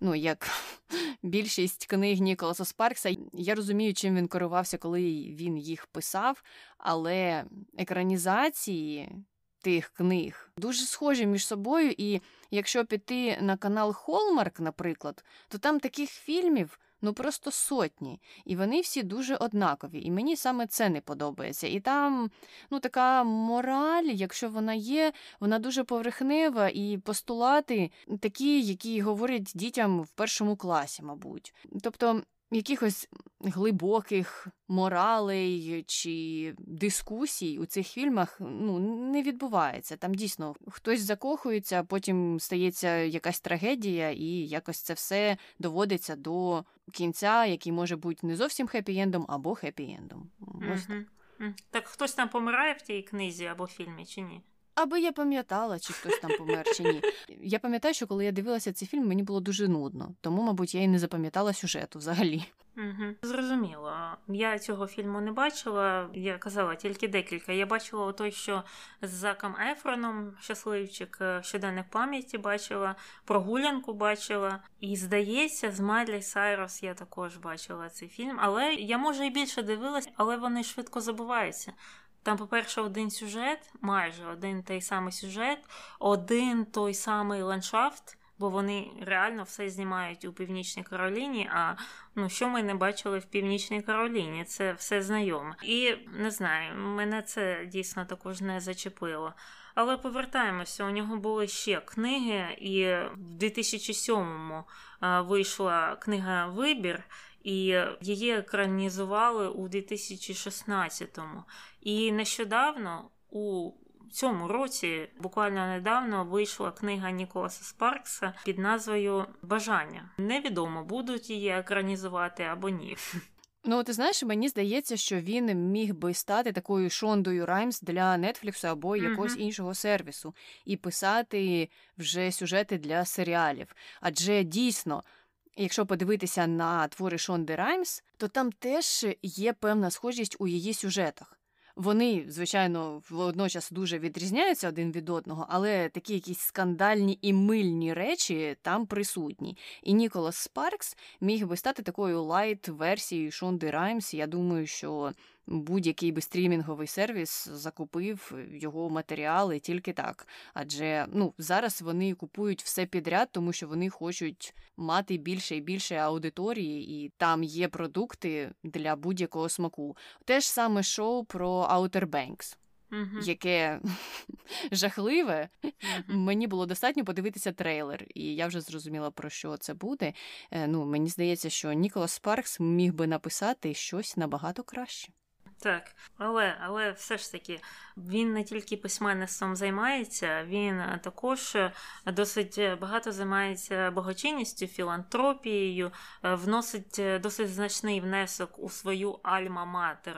Ну, як більшість книг Ніколаса Спаркса. Я розумію, чим він керувався, коли він їх писав, але екранізації тих книг дуже схожі між собою. І якщо піти на канал Hallmark, наприклад, то там таких фільмів ну просто сотні. І вони всі дуже однакові. І мені саме це не подобається. І там ну, така мораль, якщо вона є, вона дуже поверхнева, і постулати такі, які говорять дітям в першому класі, мабуть. Тобто якихось глибоких моралей чи дискусій у цих фільмах ну, не відбувається. Там дійсно хтось закохується, а потім стається якась трагедія, і якось це все доводиться до кінця, який може бути не зовсім хеппі-ендом або хеппі-ендом. Ось так. Так хтось там помирає в тій книзі або фільмі, чи ні? Аби я пам'ятала, чи хтось там помер, чи ні. Я пам'ятаю, що коли я дивилася цей фільм, мені було дуже нудно, тому, мабуть, я і не запам'ятала сюжету взагалі. Угу. Зрозуміло. Я цього фільму не бачила. Я казала тільки декілька. Я бачила той, що з Заком Ефроном, щасливчик, е, щоденник пам'яті бачила, прогулянку бачила. І здається, з Майлі Сайрос я також бачила цей фільм. Але я може і більше дивилась, але вони швидко забуваються. Там, по-перше, один сюжет, майже один той самий сюжет, один той самий ландшафт, бо вони реально все знімають у Північній Кароліні. А ну, що ми не бачили в Північній Кароліні, це все знайоме. І не знаю, мене це дійсно також не зачепило. Але повертаємося, у нього були ще книги, і в 2007-му вийшла книга Вибір і її екранізували у 2016-му. І нещодавно у цьому році, буквально недавно, вийшла книга Ніколаса Спаркса під назвою Бажання. Невідомо, будуть її екранізувати або ні. Ну, ти знаєш, мені здається, що він міг би стати такою Шондою Раймс для Нетфліксу або якогось mm-hmm. іншого сервісу і писати вже сюжети для серіалів. Адже дійсно Якщо подивитися на твори Шонди Раймс, то там теж є певна схожість у її сюжетах. Вони, звичайно, водночас дуже відрізняються один від одного, але такі якісь скандальні і мильні речі там присутні. І Ніколас Спаркс міг би стати такою light-версією Шонди Раймс. Я думаю, що будь-який би стрімінговий сервіс закупив його матеріали тільки так. Адже ну, зараз вони купують все підряд, тому що вони хочуть мати більше і більше аудиторії, і там є продукти для будь-якого смаку. Те ж саме шоу про Outer Banks. Угу. Яке жахливе, Угу. мені було достатньо подивитися трейлер, і я вже зрозуміла, про що це буде. Е, Ну, Мені здається, що Ніколас Спаркс міг би написати щось набагато краще. Так, але але все ж таки він не тільки письменництвом займається, він також досить багато займається благочинністю, філантропією, вносить досить значний внесок у свою альма-матер,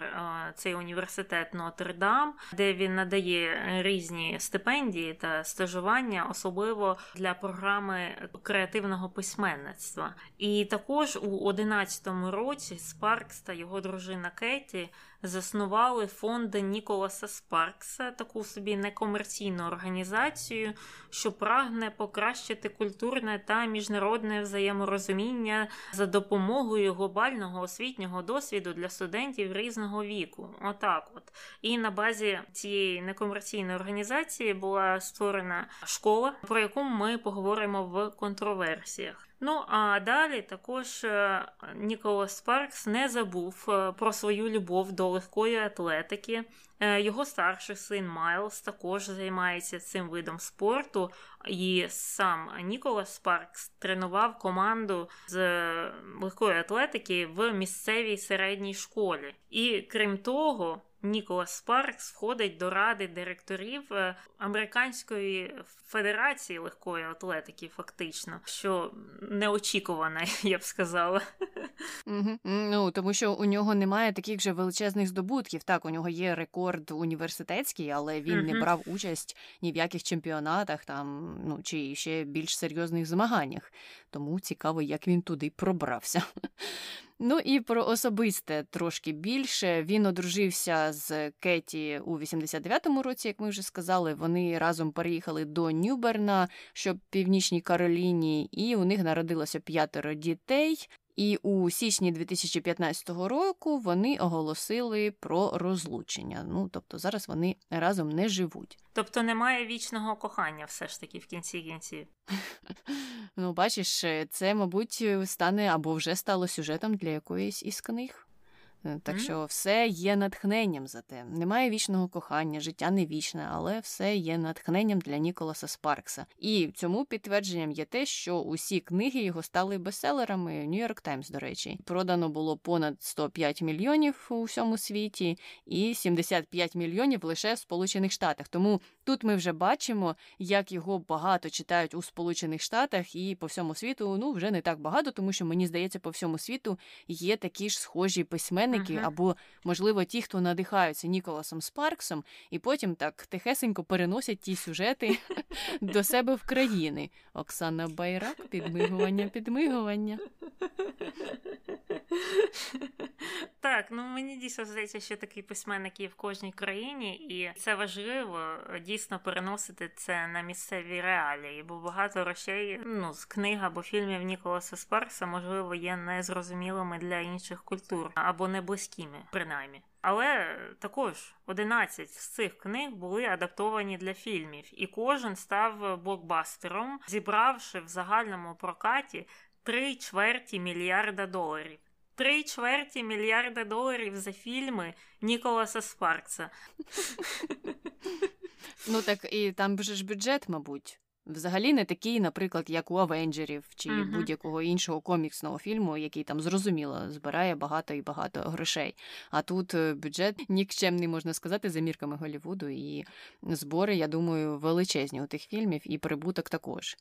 цей університет Нотр-Дам, де він надає різні стипендії та стажування, особливо для програми креативного письменництва. І також у 11-му році Спаркс та його дружина Кеті заснували фонд Ніколаса Спаркса, таку собі некомерційну організацію, що прагне покращити культурне та міжнародне взаєморозуміння за допомогою глобального освітнього досвіду для студентів різного віку. Отак, от і на базі цієї некомерційної організації була створена школа, про яку ми поговоримо в контроверсіях. Ну а далі також е, Ніколас Спаркс не забув е, про свою любов до легкої атлетики. Е, його старший син Майлз також займається цим видом спорту, і сам Ніколас Спаркс тренував команду з легкої атлетики в місцевій середній школі. І крім того, Ніколас Спаркс входить до ради директорів е, Американської федерації легкої атлетики, фактично, що неочікувано, я б сказала. Угу. Ну тому що у нього немає таких же величезних здобутків. Так, у нього є рекорд університетський, але він Угу. не брав участь ні в яких чемпіонатах там, ну чи ще більш серйозних змаганнях. Тому цікаво, як він туди пробрався. Ну і про особисте трошки більше. Він одружився з Кеті у 89-му році, як ми вже сказали. Вони разом переїхали до Нюберна, що в північній Кароліні, і у них народилося п'ятеро дітей. І у січні 2015 року вони оголосили про розлучення. Ну тобто зараз вони разом не живуть. Тобто немає вічного кохання, все ж таки в кінці кінців. Ну, бачиш, це, мабуть, стане або вже стало сюжетом для якоїсь із книг. Е, Так що все є натхненням за те. Немає вічного кохання, життя не вічне, але все є натхненням для Ніколаса Спаркса. І цьому підтвердженням є те, що усі книги його стали бестселерами. Нью-Йорк Таймс, до речі, продано було понад 105 мільйонів у всьому світі, і 75 мільйонів лише в Сполучених Штатах. Тому тут ми вже бачимо, як його багато читають у Сполучених Штатах і по всьому світу. Ну вже не так багато, тому що мені здається, по всьому світу є такі ж схожі письменники, Мгм. або, можливо, ті, хто надихаються Ніколасом Спарксом, і потім так тихесенько переносять ті сюжети до себе в країни. Оксана Байрак, підмигування, підмигування. Так, ну мені дійсно здається, що такий письменник є в кожній країні, і це важливо дійсно переносити це на місцеві реалії, бо багато речей ну, з книг або фільмів Ніколаса Спаркса, можливо, є незрозумілими для інших культур або не близькими, принаймні. Але також 11 з цих книг були адаптовані для фільмів, і кожен став блокбастером, зібравши в загальному прокаті три чверті мільярда доларів. Три чверті мільярда доларів за фільми Ніколаса Спаркса. Ну так і там же ж бюджет, мабуть. Взагалі не такий, наприклад, як у Авенджерів чи Мгм. будь-якого іншого коміксного фільму, який там зрозуміло збирає багато і багато грошей. А тут е, бюджет нікчемний, можна сказати, за мірками Голлівуду, і збори, я думаю, величезні у тих фільмів, і прибуток також.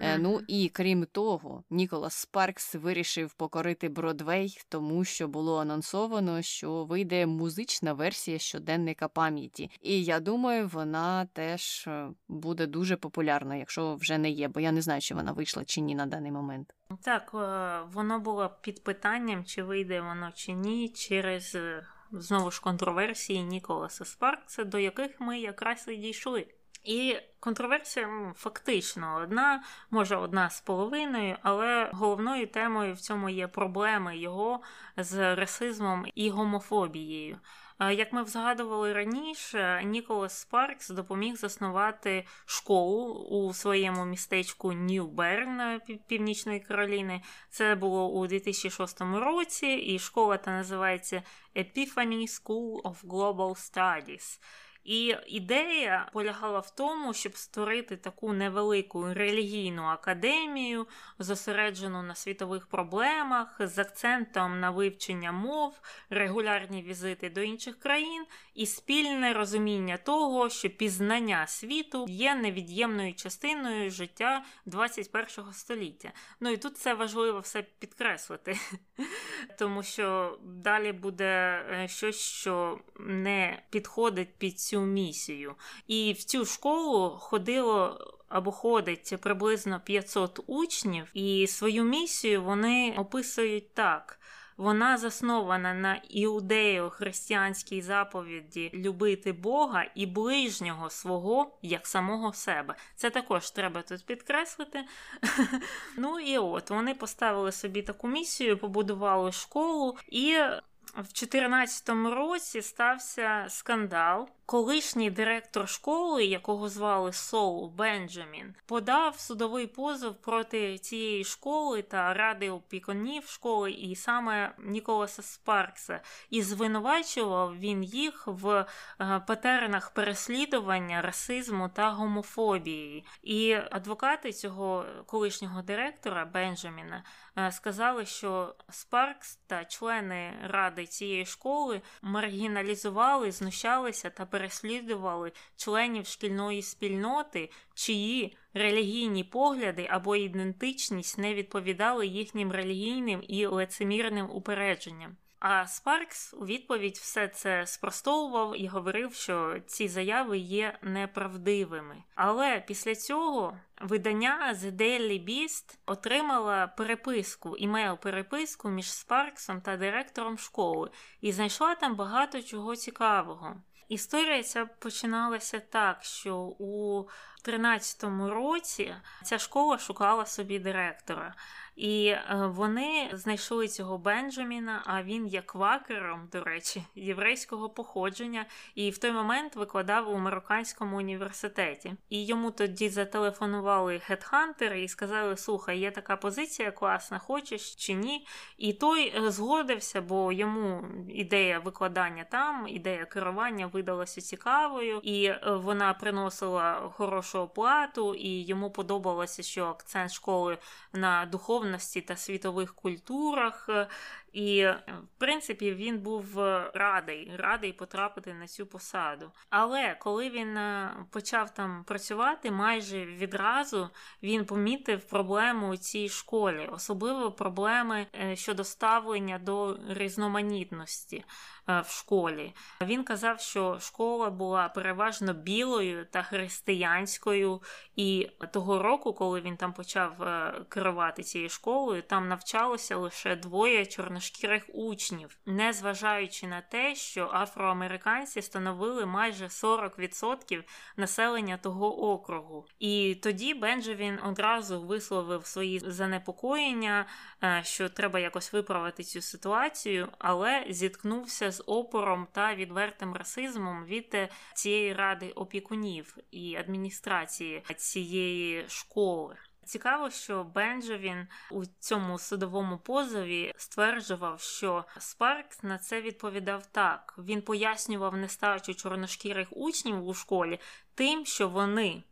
Е, Ну і крім того, Ніколас Спаркс вирішив покорити Бродвей, тому що було анонсовано, що вийде музична версія щоденника пам'яті. І я думаю, вона теж е, буде дуже популярною, якщо вже не є, бо я не знаю, чи вона вийшла чи ні на даний момент. Так, е, воно було під питанням, чи вийде воно чи ні, через е, знову ж контроверсії Ніколаса Спаркса, до яких ми якраз і дійшли. І контроверсія фактично одна, може одна з половиною, але головною темою в цьому є проблеми його з расизмом і гомофобією. Як ми згадували раніше, Ніколас Спаркс допоміг заснувати школу у своєму містечку Нью-Берн Північної Кароліни. Це було у 2006 році, і школа та називається Epiphany School of Global Studies. І ідея полягала в тому, щоб створити таку невелику релігійну академію, зосереджену на світових проблемах, з акцентом на вивчення мов, регулярні візити до інших країн і спільне розуміння того, що пізнання світу є невід'ємною частиною життя 21 століття. Ну і тут це важливо все підкреслити, тому що далі буде е, щось, що не підходить під цю цю місію. І в цю школу ходило. Або ходить приблизно 500 учнів, і свою місію вони описують так: вона заснована на іудео-християнській заповіді любити Бога і ближнього свого як самого себе. Це також треба тут підкреслити. Ну і от вони поставили собі таку місію, побудували школу і. В 2014 році стався скандал, Колишній директор школи, якого звали Соул Бенджамін, подав судовий позов проти цієї школи та ради опікунів школи, і саме Ніколаса Спаркса, і звинувачував він їх в е, патернах переслідування, расизму та гомофобії. І адвокати цього колишнього директора Бенджаміна е, сказали, що Спаркс та члени ради цієї школи маргіналізували, знущалися та переслідували членів шкільної спільноти, чиї релігійні погляди або ідентичність не відповідали їхнім релігійним і лицемірним упередженням. А Спаркс у відповідь все це спростовував і говорив, що ці заяви є неправдивими. Але після цього видання The Daily Beast отримала переписку, імейл-переписку між Спарксом та директором школи і знайшла там багато чого цікавого. Історія ця починалася так, що у 13-му році ця школа шукала собі директора. І е, вони знайшли цього Бенджаміна, а він є квакером, до речі, єврейського походження, і в той момент викладав у Марокканському університеті. І йому тоді зателефонували хедхантери і сказали: Слухай, є така позиція класна, хочеш чи ні? І той е, згодився, бо йому ідея викладання там, ідея керування видалася цікавою, і е, вона приносила хорошу оплату, і йому подобалося, що акцент школи на духовності та світових культурах, і, в принципі, він був радий, радий потрапити на цю посаду. Але коли він е, почав там працювати, майже відразу він помітив проблему у цій школі, особливо проблеми е, щодо ставлення до різноманітності. Е, в школі. Він казав, що школа була переважно білою та християнською, і того року, коли він там почав е, керувати цією школою, там навчалося лише двоє чорношкірих учнів, незважаючи на те, що афроамериканці становили майже 40% населення того округу. І тоді Бенджевін одразу висловив свої занепокоєння, е, що треба якось виправити цю ситуацію, але зіткнувся з опором та відвертим расизмом від е, цієї ради опікунів і адміністрації цієї школи. Цікаво, що Бенджавін у цьому судовому позові стверджував, що Спаркс на це відповідав так. Він пояснював нестачу чорношкірих учнів у школі тим, що вони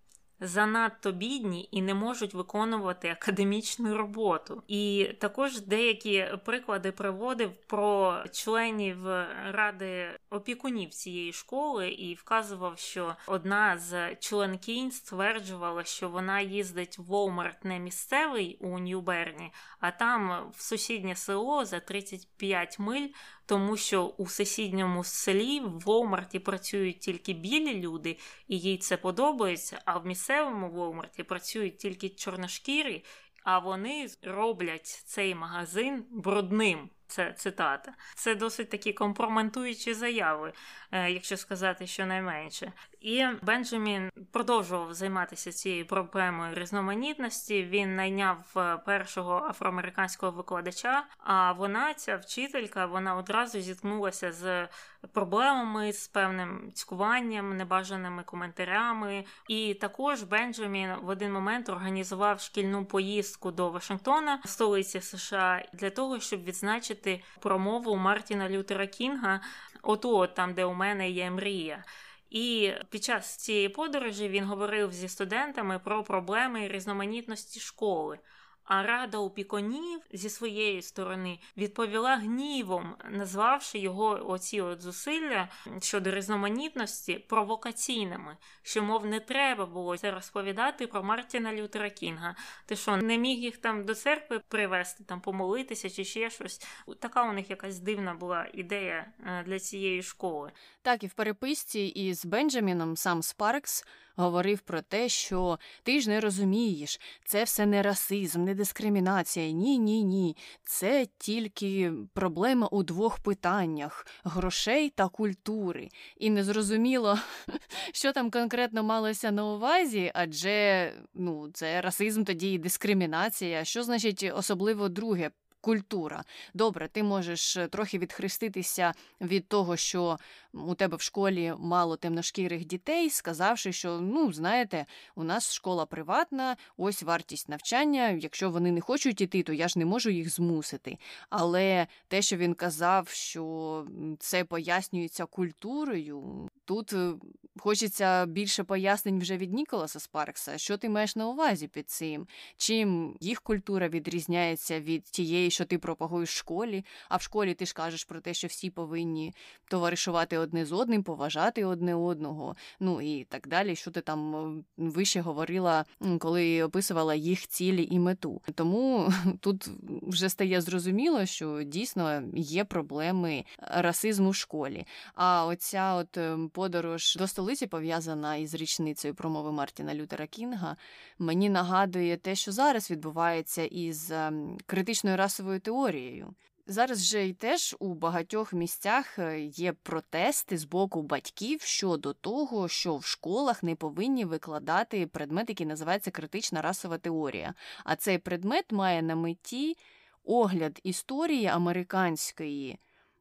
занадто бідні і не можуть виконувати академічну роботу. І також деякі приклади приводив про членів ради опікунів цієї школи і вказував, що одна з членкінь стверджувала, що вона їздить в Walmart не місцевий у Нью-Берні, а там в сусіднє село за 35 миль тому що у сусідньому селі в Волмарті працюють тільки білі люди, і їй це подобається. А в місцевому Волмарті працюють тільки чорношкірі, а вони роблять цей магазин брудним. Це цитата. Це досить такі компроментуючі заяви, е, якщо сказати щонайменше. І Бенджамін продовжував займатися цією проблемою різноманітності. Він найняв е, першого афроамериканського викладача. А вона, ця вчителька, вона одразу зіткнулася з проблемами, з певним цькуванням, небажаними коментарями. І також Бенджамін в один момент організував шкільну поїздку до Вашингтона, столиці США, для того, щоб відзначити промову Мартіна Лютера Кінга, от там, де у мене є мрія. І під час цієї подорожі він говорив зі студентами про проблеми різноманітності школи. А рада опікунів зі своєї сторони відповіла гнівом, назвавши його оці от зусилля щодо різноманітності провокаційними, що, мов, не треба було це розповідати про Мартіна Лютера Кінга. Ти що, не міг їх там до церкви привезти, там помолитися чи ще щось. Така у них якась дивна була ідея е, для цієї школи. Так, і в переписці із Бенджаміном сам Спаркс говорив про те, що ти ж не розумієш, це все не расизм, не дискримінація. Ні, ні, ні. Це тільки проблема у двох питаннях грошей та культури. І незрозуміло, що там конкретно малося на увазі, адже ну, це расизм, тоді і дискримінація. Що значить особливо друге? Культура. Добре, ти можеш трохи відхреститися від того, що у тебе в школі мало темношкірих дітей, сказавши, що ну знаєте, у нас школа приватна, ось вартість навчання. Якщо вони не хочуть іти, то я ж не можу їх змусити. Але те, що він казав, що це пояснюється культурою, тут е, хочеться більше пояснень вже від Ніколаса Спаркса. Що ти маєш на увазі під цим? Чим їх культура відрізняється від тієї, що ти пропагуєш в школі? А в школі ти ж кажеш про те, що всі повинні товаришувати одне з одним, поважати одне одного, ну і так далі. Що ти там е, вище говорила, коли описувала їх цілі і мету. Тому тут вже стає зрозуміло, що дійсно є проблеми расизму в школі. А оця от е, подорож до столиці пов'язана із річницею промови Мартіна Лютера Кінга, мені нагадує те, що зараз відбувається із ем, критичною расовою теорією. Зараз вже й теж у багатьох місцях е, є протести з боку батьків щодо того, що в школах не повинні викладати предмет, який називається критична расова теорія. А цей предмет має на меті огляд історії американської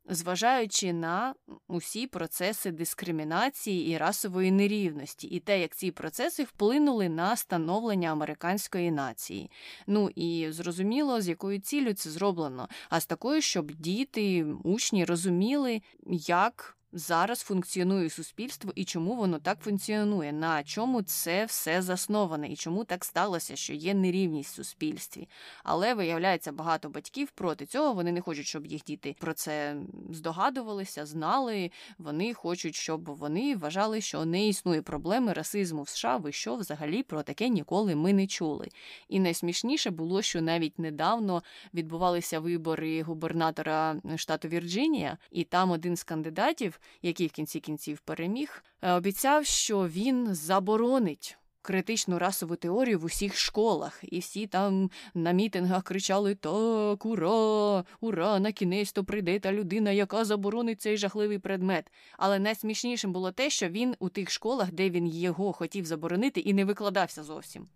зважаючи на усі процеси дискримінації і расової нерівності, і те, як ці процеси вплинули на становлення американської нації. Ну і зрозуміло, з якою ціллю це зроблено, а з такою, щоб діти, учні розуміли, як зараз функціонує суспільство і чому воно так функціонує, на чому це все засноване, і чому так сталося, що є нерівність в суспільстві. Але виявляється, багато батьків проти цього. Вони не хочуть, щоб їх діти про це здогадувалися, знали. Вони хочуть, щоб вони вважали, що не існує проблеми расизму в США. Ви що взагалі про таке ніколи ми не чули. І найсмішніше було, що навіть недавно відбувалися вибори губернатора штату Вірджинія, і там один з кандидатів який в кінці кінців переміг, е, обіцяв, що він заборонить. Критичну расову теорію в усіх школах, і всі там на мітингах кричали Так, ура, ура! На кінець то прийде та людина, яка заборонить цей жахливий предмет. Але найсмішнішим було те, що він у тих школах, де він його хотів заборонити, і не викладався зовсім.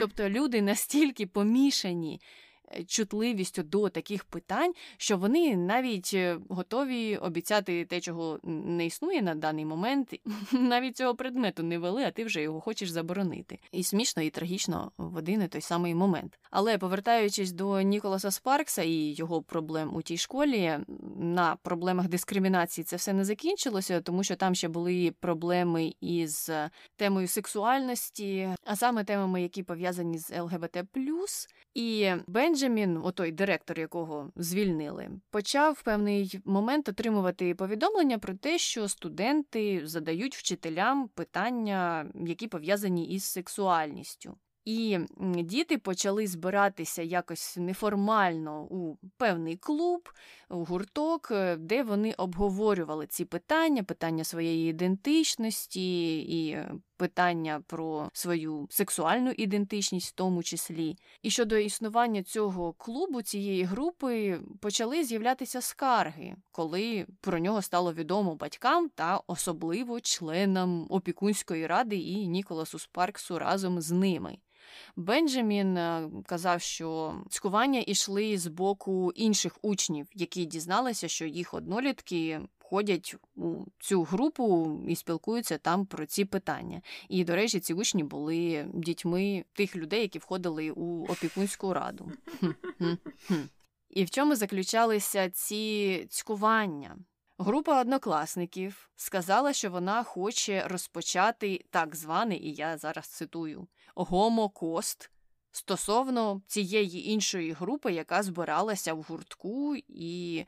Тобто люди настільки помішані чутливістю до таких питань, що вони навіть е, готові обіцяти те, чого не існує на даний момент, навіть цього предмету не вели, а ти вже його хочеш заборонити. І смішно, і трагічно в один і той самий момент. Але повертаючись до Ніколаса Спаркса і його проблем у тій школі, на проблемах дискримінації це все не закінчилося, тому що там ще були проблеми із темою сексуальності, а саме темами, які пов'язані з ЛГБТ. І Бенджамін, отой директор, якого звільнили, почав в певний момент отримувати повідомлення про те, що студенти задають вчителям питання, які пов'язані із сексуальністю. І діти почали збиратися якось неформально у певний клуб, у гурток, е, де вони обговорювали ці питання, питання своєї ідентичності і е, питання про свою сексуальну ідентичність, в тому числі. І щодо існування цього клубу, цієї групи, почали з'являтися скарги, коли про нього стало відомо батькам та особливо членам опікунської ради і Ніколасу Спарксу разом з ними. Бенджамін е, казав, що цькування йшли з боку інших учнів, які дізналися, що їх однолітки ходять у цю групу і спілкуються там про ці питання. І, до речі, ці учні були дітьми тих людей, які входили у опікунську раду. І в чому заключалися ці цькування? Група однокласників сказала, що вона хоче розпочати так званий, і я зараз цитую, гомокост стосовно цієї іншої групи, яка збиралася в гуртку і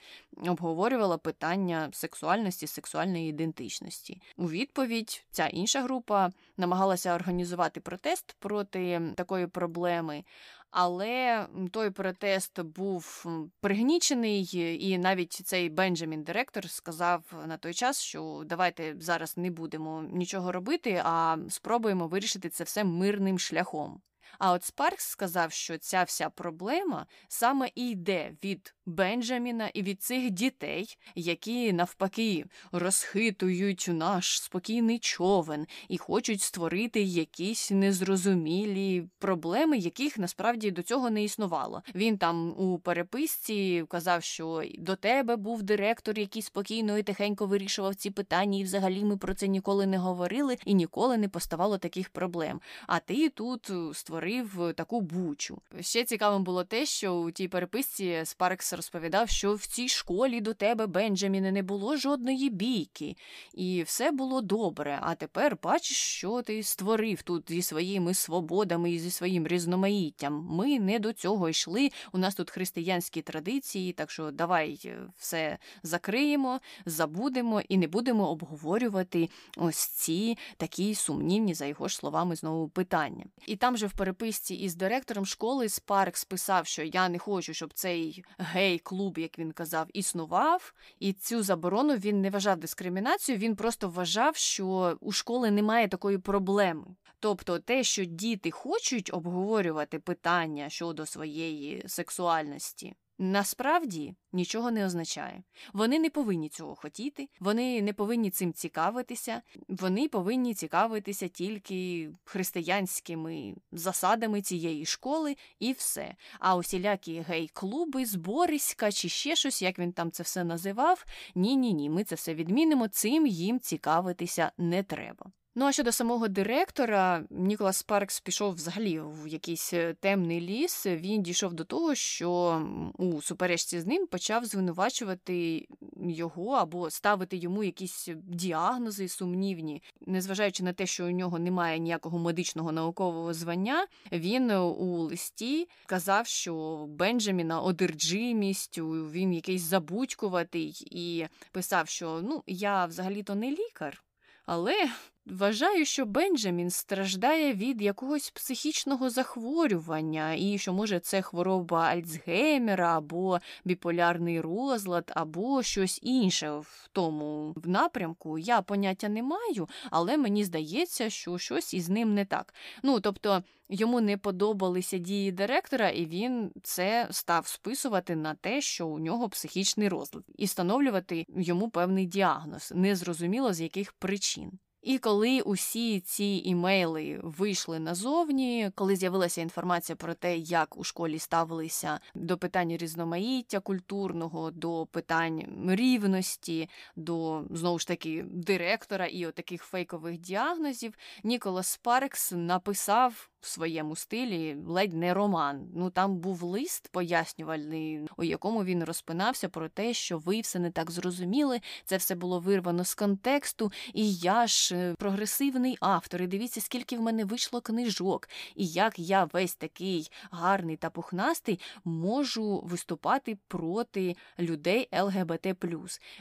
обговорювала питання сексуальності, сексуальної ідентичності. У відповідь ця інша група намагалася організувати протест проти такої проблеми. Але той протест був пригнічений, і навіть цей Бенджамін директор сказав на той час, що давайте зараз не будемо нічого робити, а спробуємо вирішити це все мирним шляхом. А от Спаркс сказав, що ця вся проблема саме і йде від Бенджаміна і від цих дітей, які навпаки розхитують наш спокійний човен і хочуть створити якісь незрозумілі проблеми, яких насправді до цього не існувало. Він там у переписці казав, що до тебе був директор, який спокійно і тихенько вирішував ці питання, і взагалі ми про це ніколи не говорили і ніколи не поставало таких проблем. А ти тут створив таку бучу. Ще цікавим було те, що у тій переписці Спаркс розповідав, що в цій школі до тебе, Бенджаміне, не було жодної бійки, і все було добре. А тепер бачиш, що ти створив тут зі своїми свободами і зі своїм різноманіттям. Ми не до цього йшли. У нас тут християнські традиції, так що давай е, все закриємо, забудемо і не будемо обговорювати ось ці такі сумнівні, за його ж словами, знову питання. І там же в переписці із директором школи Спаркс писав, що я не хочу, щоб цей гей-клуб, як він казав, існував, і цю заборону він не вважав дискримінацією, він просто вважав, що у школи немає такої проблеми. Тобто те, що діти хочуть обговорювати питання щодо своєї сексуальності, насправді нічого не означає. Вони не повинні цього хотіти, вони не повинні цим цікавитися, вони повинні цікавитися тільки християнськими засадами цієї школи і все. А усілякі гей-клуби, збориська чи ще щось, як він там це все називав. Ні, ні, ні, ми це все відмінимо. Цим їм цікавитися не треба. Ну а щодо самого директора, Ніколас Спаркс пішов взагалі в якийсь е, темний ліс. Він дійшов до того, що у суперечці з ним почав звинувачувати його або ставити йому якісь діагнози сумнівні, незважаючи на те, що у нього немає ніякого медичного наукового звання, він у листі казав, що Бенджаміна одержимість, він якийсь забудькуватий, і писав, що ну я взагалі-то не лікар. Але Вважаю, що Бенджамін страждає від якогось психічного захворювання, і що, може, це хвороба Альцгеймера або біполярний розлад, або щось інше в тому в напрямку. Я поняття не маю, але мені здається, що щось із ним не так. Ну, тобто. Йому не подобалися дії директора, і він це став списувати на те, що у нього психічний розлад, і встановлювати йому певний діагноз, незрозуміло з яких причин. І коли усі ці імейли вийшли назовні, коли з'явилася інформація про те, як у школі ставилися до питань різноманіття культурного, до питань рівності, до знову ж таки директора і отаких фейкових діагнозів, Ніколас Спаркс написав в своєму стилі ледь не роман. Ну там був лист пояснювальний, у якому він розпинався про те, що ви все не так зрозуміли, це все було вирвано з контексту, і я ж е, прогресивний автор. І дивіться, скільки в мене вийшло книжок, і як я весь такий гарний та пухнастий можу виступати проти людей ЛГБТ.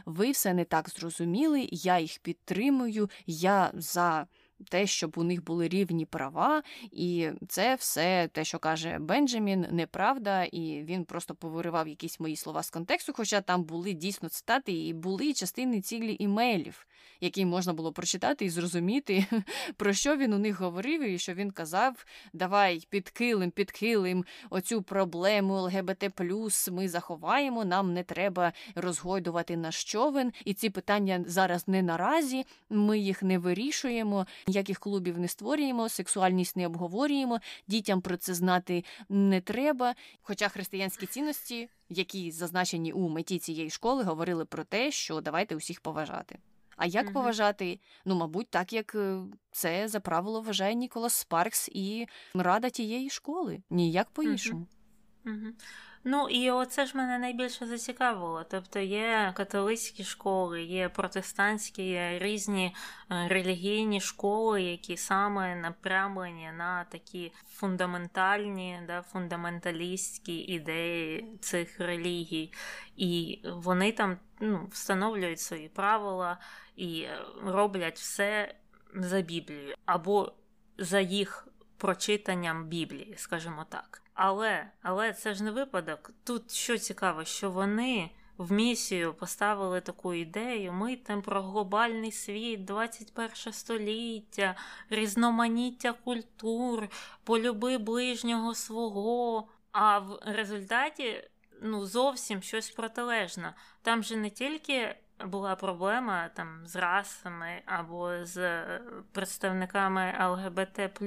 Ви все не так зрозуміли, я їх підтримую, я за те, щоб у них були рівні права, і це все те, що каже Бенджамін, неправда, і він просто повиривав якісь мої слова з контексту, хоча там були дійсно цитати і були частини цілі імейлів, які можна було прочитати і зрозуміти, про що він у них говорив, і що він казав: давай підкилим, підкилим оцю проблему ЛГБТ, ми заховаємо, нам не треба розгойдувати наш човен, і ці питання зараз не наразі, ми їх не вирішуємо ніяких клубів не створюємо, сексуальність не обговорюємо, дітям про це знати не треба. Хоча християнські цінності, які зазначені у меті цієї школи, говорили про те, що давайте усіх поважати. А як mm поважати? Ну, мабуть, так як е, це за правило вважає Ніколас Спаркс і рада тієї школи, ніяк по іншому. mm mm Ну і оце ж мене найбільше зацікавило. Тобто є католицькі школи, є протестантські, є різні е, релігійні школи, які саме напрямлені на такі фундаментальні, да, фундаменталістські ідеї цих релігій. І вони там ну, встановлюють свої правила і роблять все за Біблією або за їх прочитанням Біблії, скажімо так. Але але це ж не випадок. Тут що цікаво, що вони в місію поставили таку ідею: ми там про глобальний світ, 21 століття, різноманіття культур, полюби ближнього свого. А в результаті ну, зовсім щось протилежне. Там же не тільки була проблема там з расами або з е, представниками ЛГБТ,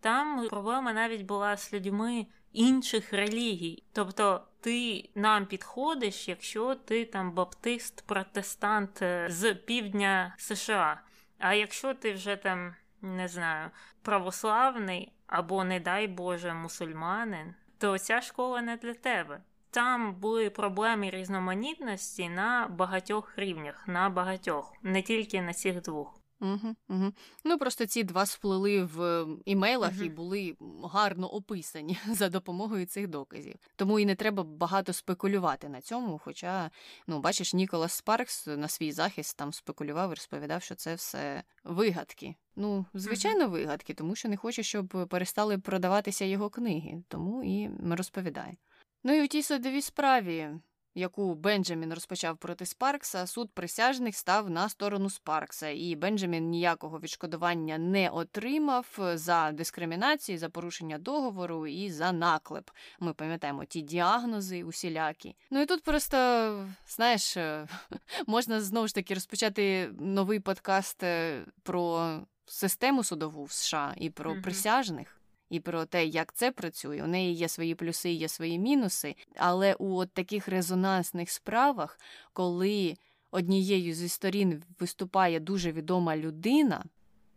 там проблема навіть була з людьми інших релігій. Тобто ти нам підходиш, якщо ти там баптист, протестант е, з півдня США. А якщо ти вже там не знаю, православний або, не дай Боже, мусульманин, то ця школа не для тебе. Там були проблеми різноманітності на багатьох рівнях, на багатьох, не тільки на цих двох. Угу, угу. Ну просто ці два сплили в імейлах угу. і були гарно описані за допомогою цих доказів. Тому і не треба багато спекулювати на цьому. Хоча, ну, бачиш, Ніколас Спаркс на свій захист там спекулював і розповідав, що це все вигадки. Ну, звичайно, вигадки, тому що не хоче, щоб перестали продаватися його книги, тому і розповідає. Ну і у тій судовій справі, яку Бенджамін розпочав проти Спаркса, суд присяжних став на сторону Спаркса, і Бенджамін ніякого відшкодування не отримав за дискримінацію, за порушення договору і за наклеп. Ми пам'ятаємо ті діагнози усілякі. Ну і тут просто, знаєш, можна знову ж таки розпочати новий подкаст е, про систему судову в США і про присяжних і про те, як це працює. У неї є свої плюси, є свої мінуси. Але у от таких резонансних справах, коли однією зі сторін виступає дуже відома людина,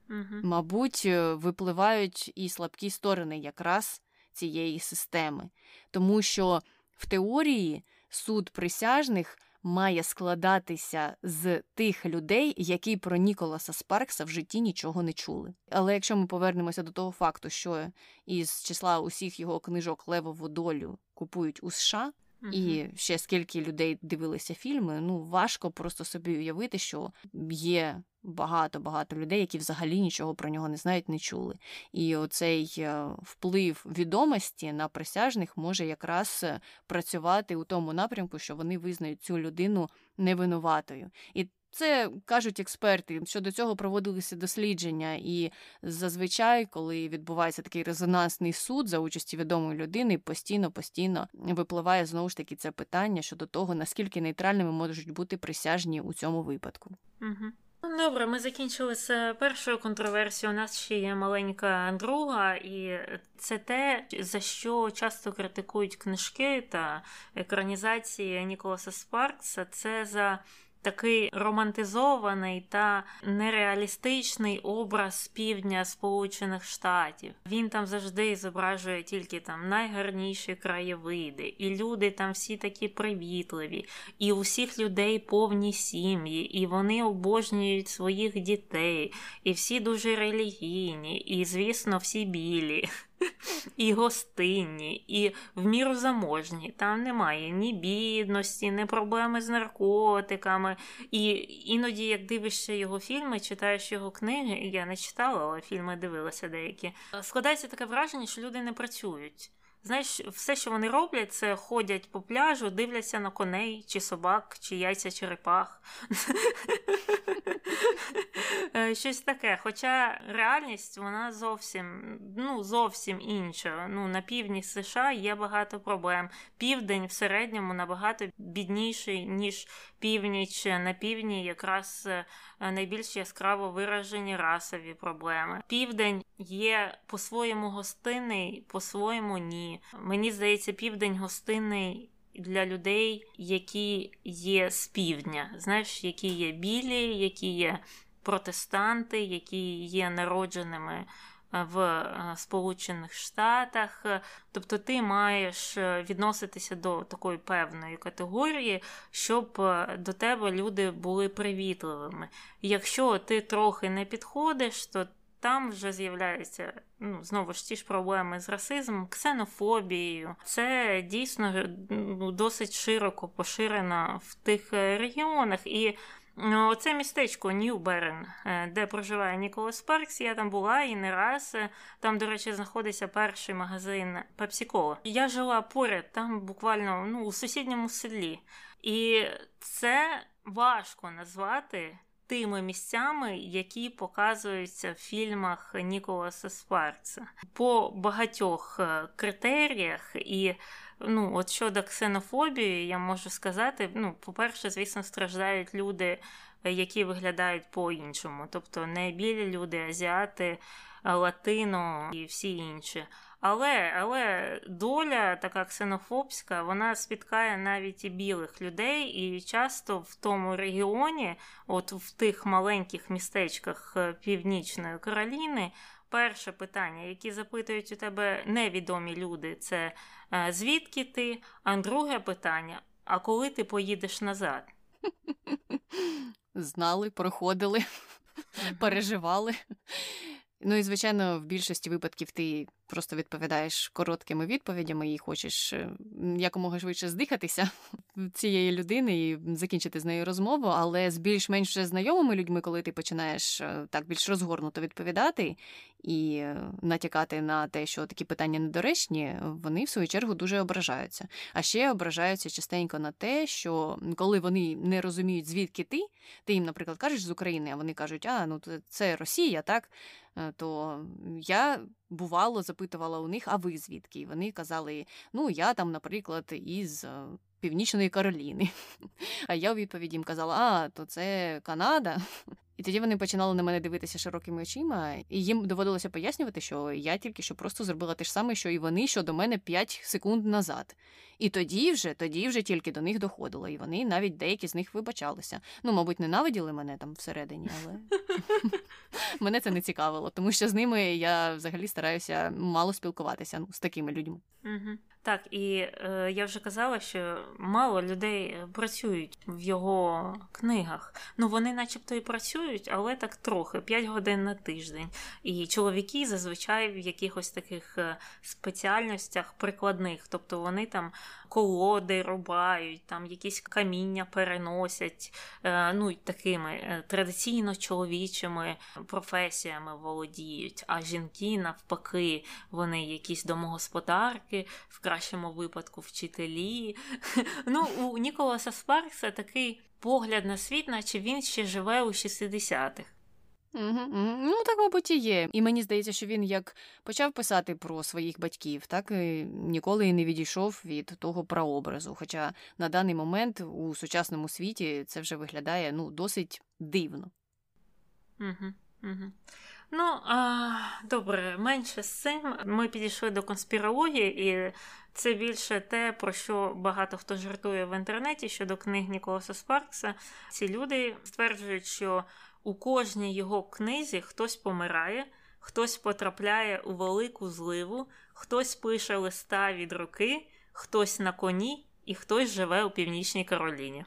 угу. мабуть, е, випливають і слабкі сторони якраз цієї системи. Тому що в теорії суд присяжних має складатися з тих людей, які про Ніколаса Спаркса в житті нічого не чули. Але якщо ми повернемося до того факту, що із числа усіх його книжок Левову долю купують у США. І ще скільки людей дивилися фільми, ну важко просто собі уявити, що є багато-багато людей, які взагалі нічого про нього не знають, не чули. І оцей е, вплив відомості на присяжних може якраз е, працювати у тому напрямку, що вони визнають цю людину невинуватою. І це кажуть експерти, що до цього проводилися дослідження, і зазвичай, коли відбувається такий резонансний суд за участі відомої людини, постійно постійно випливає знову ж таки це питання щодо того, наскільки нейтральними можуть бути присяжні у цьому випадку. Угу. Добре, ми закінчили з першою контроверсією. У нас ще є маленька друга, і це те, за що часто критикують книжки та екранізації Ніколаса Спаркса. Це за такий романтизований та нереалістичний образ півдня Сполучених Штатів. Він там завжди зображує тільки там найгарніші краєвиди, і люди там всі такі привітливі, і у всіх людей повні сім'ї, і вони обожнюють своїх дітей, і всі дуже релігійні, і, звісно, всі білі. І гостинні, і в міру заможні. Там немає ні бідності, ні проблеми з наркотиками. І іноді, як дивишся його фільми, читаєш його книги, я не читала, але фільми дивилася деякі. Складається таке враження, що люди не працюють. Знаєш, все, що вони роблять, це ходять по пляжу, дивляться на коней, чи собак, чи яйця черепах. Е, щось таке. Хоча реальність вона зовсім ну, зовсім інша. Ну, На півдні США є багато проблем. Південь в середньому набагато бідніший, ніж північ. На півдні якраз е, найбільш яскраво виражені расові проблеми. Південь є по-своєму гостинний, по-своєму ні. Мені здається, південь гостинний. Для людей, які є з півдня, знаєш, які є білі, які є протестанти, які є народженими е, в е, Сполучених Штатах. Тобто ти маєш е, відноситися до такої певної категорії, щоб до тебе люди були привітливими. Якщо ти трохи не підходиш, то там вже з'являються ну, знову ж ті ж проблеми з расизмом, ксенофобією. Це дійсно ну, досить широко поширено в тих регіонах. І Ну, це містечко Нью-Берен, е, де проживає Ніколас Спаркс. Я там була і не раз. Е, там, до речі, знаходиться перший магазин Пепсі-Кола. Я жила поряд, там буквально ну, у сусідньому селі. І це важко назвати тими місцями, які показуються в фільмах Ніколаса Спаркса. По багатьох е, критеріях і Ну, от щодо ксенофобії, я можу сказати: ну, по-перше, звісно, страждають люди, які виглядають по-іншому, тобто не білі люди, азіати, латино і всі інші. Але але доля така ксенофобська, вона спіткає навіть і білих людей, і часто в тому регіоні, от в тих маленьких містечках е, Північної Кароліни, перше питання, які запитують у тебе невідомі люди, це е, звідки ти? А друге питання: а коли ти поїдеш назад? Знали, проходили, переживали. Ну і звичайно, в більшості випадків ти просто відповідаєш короткими відповідями і хочеш е, якомога швидше здихатися цієї людини і закінчити з нею розмову, але з більш-менш вже знайомими людьми, коли ти починаєш е, так більш розгорнуто відповідати і е, натякати на те, що такі питання недоречні, вони в свою чергу дуже ображаються. А ще ображаються частенько на те, що коли вони не розуміють, звідки ти, ти їм, наприклад, кажеш з України, а вони кажуть, а ну це Росія, так. То я бувало запитувала у них, а ви звідки? І вони казали: ну, я там, наприклад, із е, Північної Кароліни. А я у відповіді їм казала, а, то це Канада. І тоді вони починали на мене дивитися широкими очима, і їм доводилося пояснювати, що я тільки що просто зробила те ж саме, що і вони щодо мене 5 секунд назад. І тоді вже, тоді вже тільки до них доходило, і вони навіть деякі з них вибачалися. Ну, мабуть, ненавиділи мене там всередині, але мене це не цікавило, тому що з ними я взагалі стараюся мало спілкуватися ну, з такими людьми. Так, і е, я вже казала, що мало людей працюють в його книгах. Ну вони, начебто, і працюють, але так трохи 5 годин на тиждень. І чоловіки зазвичай в якихось таких е, спеціальностях прикладних, тобто вони там колоди рубають, там якісь каміння переносять, е, ну такими е, традиційно чоловічими професіями володіють. А жінки, навпаки, вони якісь домогосподарки, в кращому випадку вчителі. Ну, У Ніколаса Спаркса такий погляд на світ, наче він ще живе у 60-х. Угу, угу. Ну, так, мабуть, і є. І мені здається, що він як почав писати про своїх батьків, так і ніколи і не відійшов від того прообразу. Хоча на даний момент у сучасному світі це вже виглядає ну, досить дивно. Угу, угу. Ну, а, добре, менше з цим. Ми підійшли до конспірології, і це більше те, про що багато хто жартує в інтернеті щодо книг Ніколаса Спаркса. Ці люди стверджують, що у кожній його книзі хтось помирає, хтось потрапляє у велику зливу, хтось пише листа від руки, хтось на коні і хтось живе у Північній Кароліні.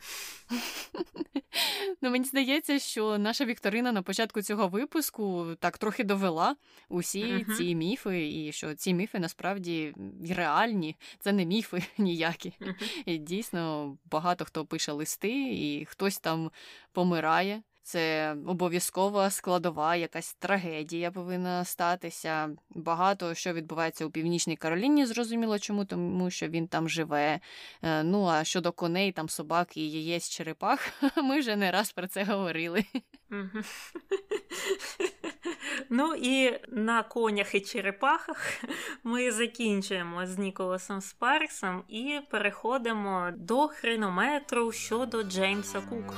Ну, Мені здається, що наша Вікторина на початку цього випуску так трохи довела усі uh-huh. ці міфи, і що ці міфи насправді реальні, це не міфи ніякі. Uh-huh. І Дійсно, багато хто пише листи, і хтось там помирає. Це обов'язкова складова, якась трагедія повинна статися. Багато що відбувається у Північній Кароліні, зрозуміло, чому, тому що він там живе. Е, ну а щодо коней, там собак і яєць черепах, ми вже не раз про це говорили. Ну і на конях і черепахах ми закінчуємо з Ніколасом Спарксом і переходимо до хронометру щодо Джеймса Кука.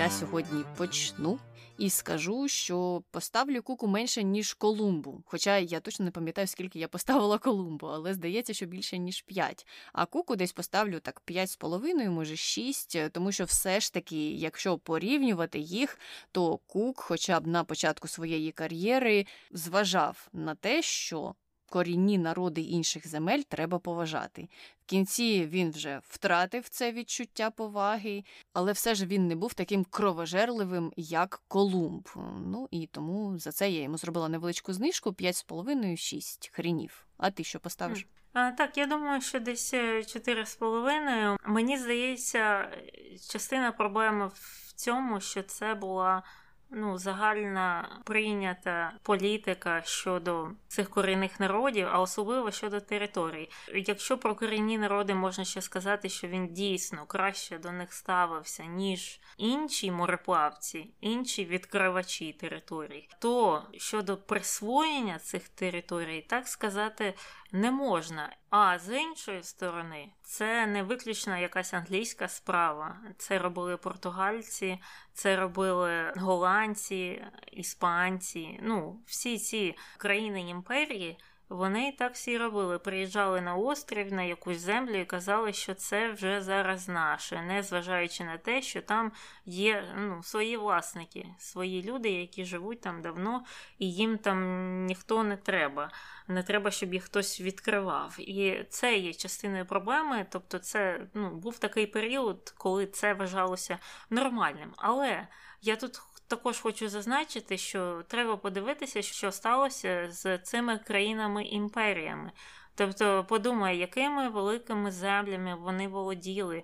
Я сьогодні почну і скажу, що поставлю куку менше, ніж Колумбу. Хоча я точно не пам'ятаю, скільки я поставила Колумбу, але здається, що більше, ніж 5. А куку десь поставлю так 5,5, може 6, тому що все ж таки, якщо порівнювати їх, то Кук, хоча б на початку своєї кар'єри, зважав на те, що корінні народи інших земель треба поважати. В кінці він вже втратив це відчуття поваги, але все ж він не був таким кровожерливим, як Колумб. Ну і тому за це я йому зробила невеличку знижку 5,5-6 хрінів. А ти що поставиш? А, Так, я думаю, що десь 4,5. Мені здається, частина проблеми в цьому, що це була ну, загальна прийнята політика щодо цих корінних народів, а особливо щодо територій. Якщо про корінні народи можна ще сказати, що він дійсно краще до них ставився, ніж інші мореплавці, інші відкривачі територій, то щодо присвоєння цих територій, так сказати, не можна. А з іншої сторони, це не виключно якась англійська справа. Це робили португальці, це робили голландці, іспанці. Ну, всі ці країни імперії. Вони так всі робили. Приїжджали на острів, на якусь землю і казали, що це вже зараз наше, не зважаючи на те, що там є ну, свої власники, свої люди, які живуть там давно, і їм там ніхто не треба. Не треба, щоб їх хтось відкривав. І це є частиною проблеми. Тобто, це ну, був такий період, коли це вважалося нормальним. Але я тут також хочу зазначити, що треба подивитися, що сталося з цими країнами-імперіями. Тобто, подумай, якими великими землями вони володіли.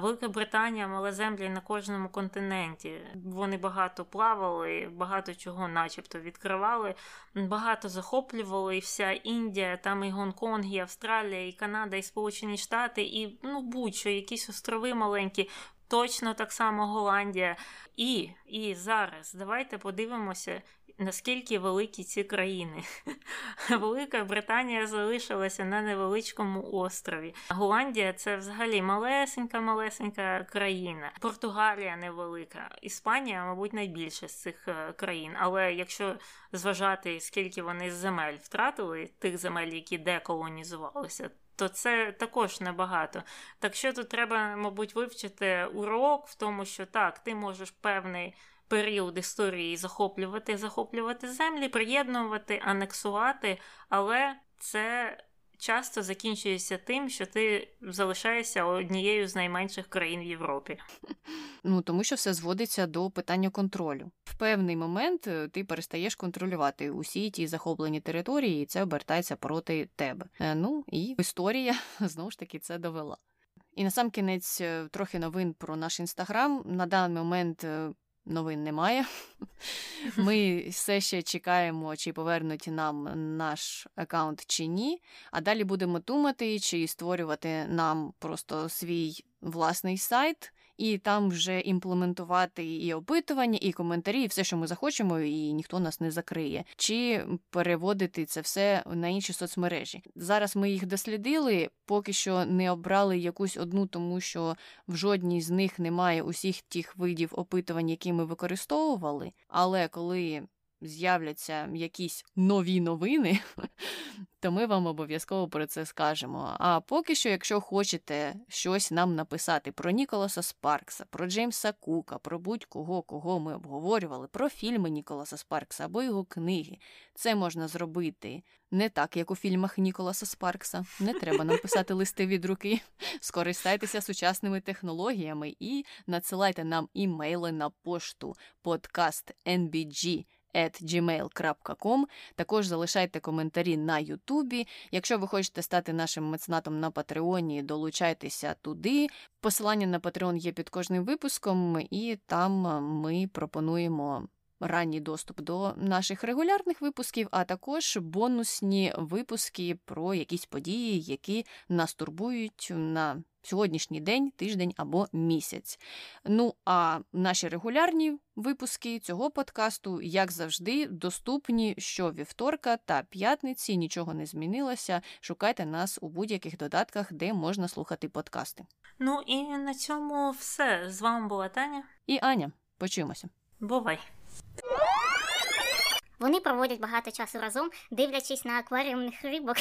Велика Британія мала землі на кожному континенті. Вони багато плавали, багато чого, начебто, відкривали, багато захоплювали. І вся Індія, там і Гонконг, і Австралія, і Канада, і Сполучені Штати, і ну будь-що, якісь острови маленькі. Точно так само Голландія. І і зараз давайте подивимося, наскільки великі ці країни. Велика Британія залишилася на невеличкому острові. Голландія це взагалі малесенька-малесенька країна. Португалія невелика. Іспанія, мабуть, найбільше з цих е, країн. Але якщо зважати, скільки вони земель втратили, тих земель, які деколонізувалися, то це також небагато. Так що тут треба, мабуть, вивчити урок в тому, що так, ти можеш певний період історії захоплювати, захоплювати землі, приєднувати, анексувати, але це часто закінчується тим, що ти залишаєшся однією з найменших країн в Європі. Ну тому що все зводиться до питання контролю. В певний момент е, ти перестаєш контролювати усі ті захоплені території, і це обертається проти тебе. Е, ну і історія знову ж таки це довела. І на сам кінець е, трохи новин про наш інстаграм. На даний момент новин немає. Ми все ще чекаємо, чи повернуть нам наш аккаунт чи ні. А далі будемо думати, чи створювати нам просто свій власний сайт і там вже імплементувати і опитування, і коментарі, і все, що ми захочемо, і ніхто нас не закриє, чи переводити це все на інші соцмережі. Зараз ми їх дослідили, поки що не обрали якусь одну, тому що в жодній з них немає усіх тих видів опитувань, які ми використовували. Але коли з'являться якісь нові новини, то ми вам обов'язково про це скажемо. А поки що, якщо хочете щось нам написати про Ніколаса Спаркса, про Джеймса Кука, про будь-кого, кого ми обговорювали, про фільми Ніколаса Спаркса або його книги, це можна зробити не так, як у фільмах Ніколаса Спаркса. Не треба нам писати листи від руки. Скористайтеся сучасними технологіями і надсилайте нам імейли на пошту podcast.nbg at gmail.com. Також залишайте коментарі на Ютубі. Якщо ви хочете стати нашим меценатом на Патреоні, долучайтеся туди. Посилання на Патреон є під кожним випуском, і там ми пропонуємо. Ранній доступ до наших регулярних випусків, а також бонусні випуски про якісь події, які нас турбують на сьогоднішній день, тиждень або місяць. Ну а наші регулярні випуски цього подкасту, як завжди, доступні щовівторка та п'ятниці. Нічого не змінилося. Шукайте нас у будь-яких додатках, де можна слухати подкасти. Ну і на цьому все. З вами була Таня і Аня. Почуємося. Бувай! Вони проводять багато часу разом, дивлячись на акваріумних рибок.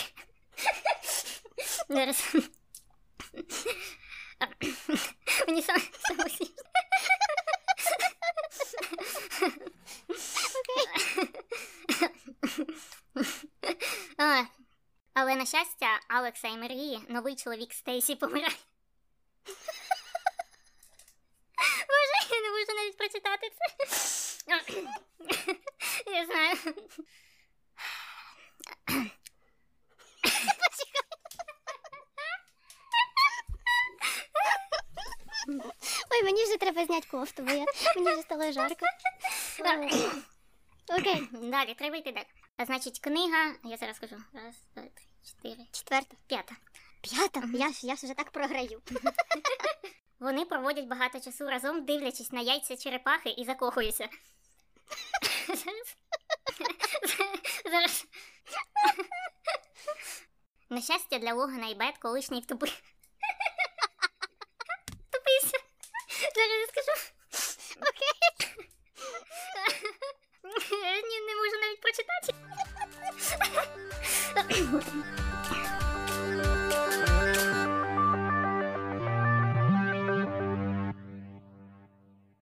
Мені саме Але на щастя, Алекса і Марії, новий чоловік Стейсі помирає. Боже, я не можу навіть прочитати це. Я знаю. Ой, мені вже треба зняти кофту, бо я мені вже стало жарко. Окей, далі, треба йти далі. А значить, книга, я зараз скажу. Раз, два, три, чотири. Четверта, п'ята. П'ята? Я ж я ж вже так програю. Вони проводять багато часу разом, дивлячись на яйця черепахи і закохуються. Зараз. На щастя, для Логана і Бет колишній втупий.